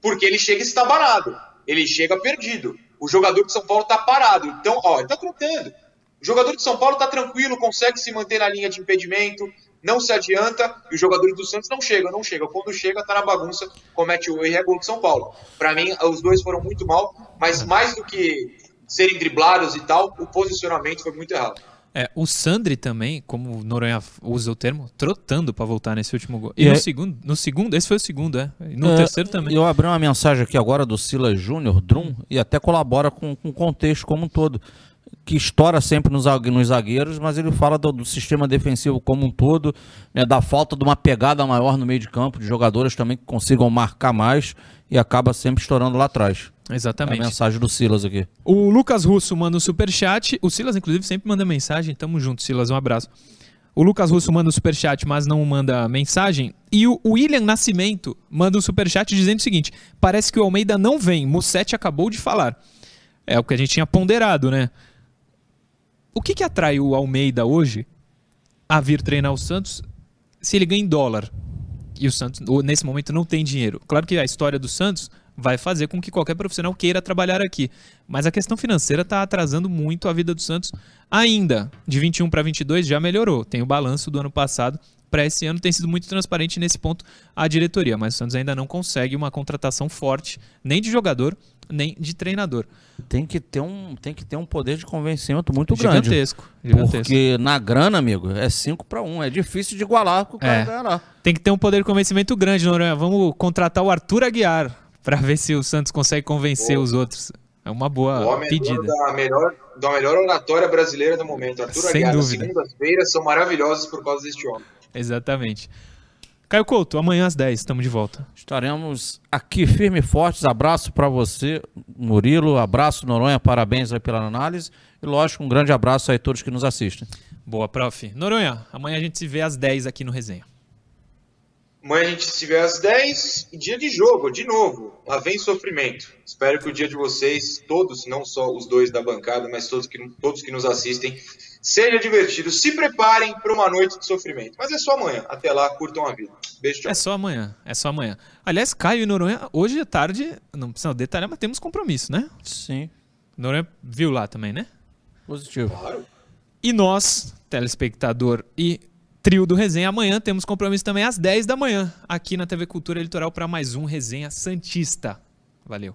porque ele chega estabanado, ele chega perdido. O jogador de São Paulo tá parado, então, ó, ele tá trotando. O jogador de São Paulo tá tranquilo, consegue se manter na linha de impedimento, não se adianta, e os jogadores do Santos não chegam, não chegam. Quando chega, tá na bagunça, comete o erro e é gol de São Paulo. Para mim, os dois foram muito mal, mas mais do que serem driblados e tal, o posicionamento foi muito errado. É, o Sandri também, como o Noronha usa o termo, trotando para voltar nesse último gol. E, e no é... segundo, no segundo, esse foi o segundo, é. E no é, terceiro também. Eu abri uma mensagem aqui agora do Silas Júnior, Drum, e até colabora com, com o contexto como um todo. Que estoura sempre nos, nos zagueiros, mas ele fala do, do sistema defensivo como um todo, né, da falta de uma pegada maior no meio de campo, de jogadores também que consigam marcar mais e acaba sempre estourando lá atrás. Exatamente. É a mensagem do Silas aqui. O Lucas Russo manda um superchat. O Silas, inclusive, sempre manda mensagem. Tamo junto, Silas. Um abraço. O Lucas Russo manda um superchat, mas não manda mensagem. E o William Nascimento manda um superchat dizendo o seguinte: parece que o Almeida não vem. Mussetti acabou de falar. É o que a gente tinha ponderado, né? O que, que atrai o Almeida hoje a vir treinar o Santos se ele ganha em dólar? E o Santos, nesse momento, não tem dinheiro. Claro que a história do Santos vai fazer com que qualquer profissional queira trabalhar aqui. Mas a questão financeira está atrasando muito a vida do Santos ainda. De 21 para 22 já melhorou. Tem o balanço do ano passado. Para esse ano tem sido muito transparente nesse ponto a diretoria, mas o Santos ainda não consegue uma contratação forte, nem de jogador, nem de treinador. Tem que ter um, tem que ter um poder de convencimento muito gigantesco, grande. Gigantesco. Porque na grana, amigo, é 5 para 1. É difícil de igualar com o cara é. ganhar lá. Tem que ter um poder de convencimento grande, Noronha. Vamos contratar o Arthur Aguiar para ver se o Santos consegue convencer os outros. É uma boa o pedida. Da melhor, da melhor oratória brasileira do momento. Arthur Sem Aguiar, dúvida. segundas-feiras são maravilhosas por causa deste homem. Exatamente. Caio Couto, amanhã às 10, estamos de volta. Estaremos aqui firme e fortes. Abraço para você, Murilo. Abraço, Noronha. Parabéns aí pela análise. E, lógico, um grande abraço aí a todos que nos assistem. Boa, prof. Noronha, amanhã a gente se vê às 10 aqui no Resenha. Amanhã a gente se vê às 10 e dia de jogo, de novo. Lá vem sofrimento. Espero que o dia de vocês, todos, não só os dois da bancada, mas todos que, todos que nos assistem, Seja divertido. Se preparem para uma noite de sofrimento. Mas é só amanhã. Até lá, curtam a vida. Beijo, tchau. É só amanhã, é só amanhã. Aliás, Caio e Noronha, hoje à tarde, não precisa detalhar, mas temos compromisso, né? Sim. Noronha viu lá também, né? Positivo. Claro. E nós, telespectador e trio do Resenha, amanhã temos compromisso também às 10 da manhã, aqui na TV Cultura Litoral, para mais um Resenha Santista. Valeu.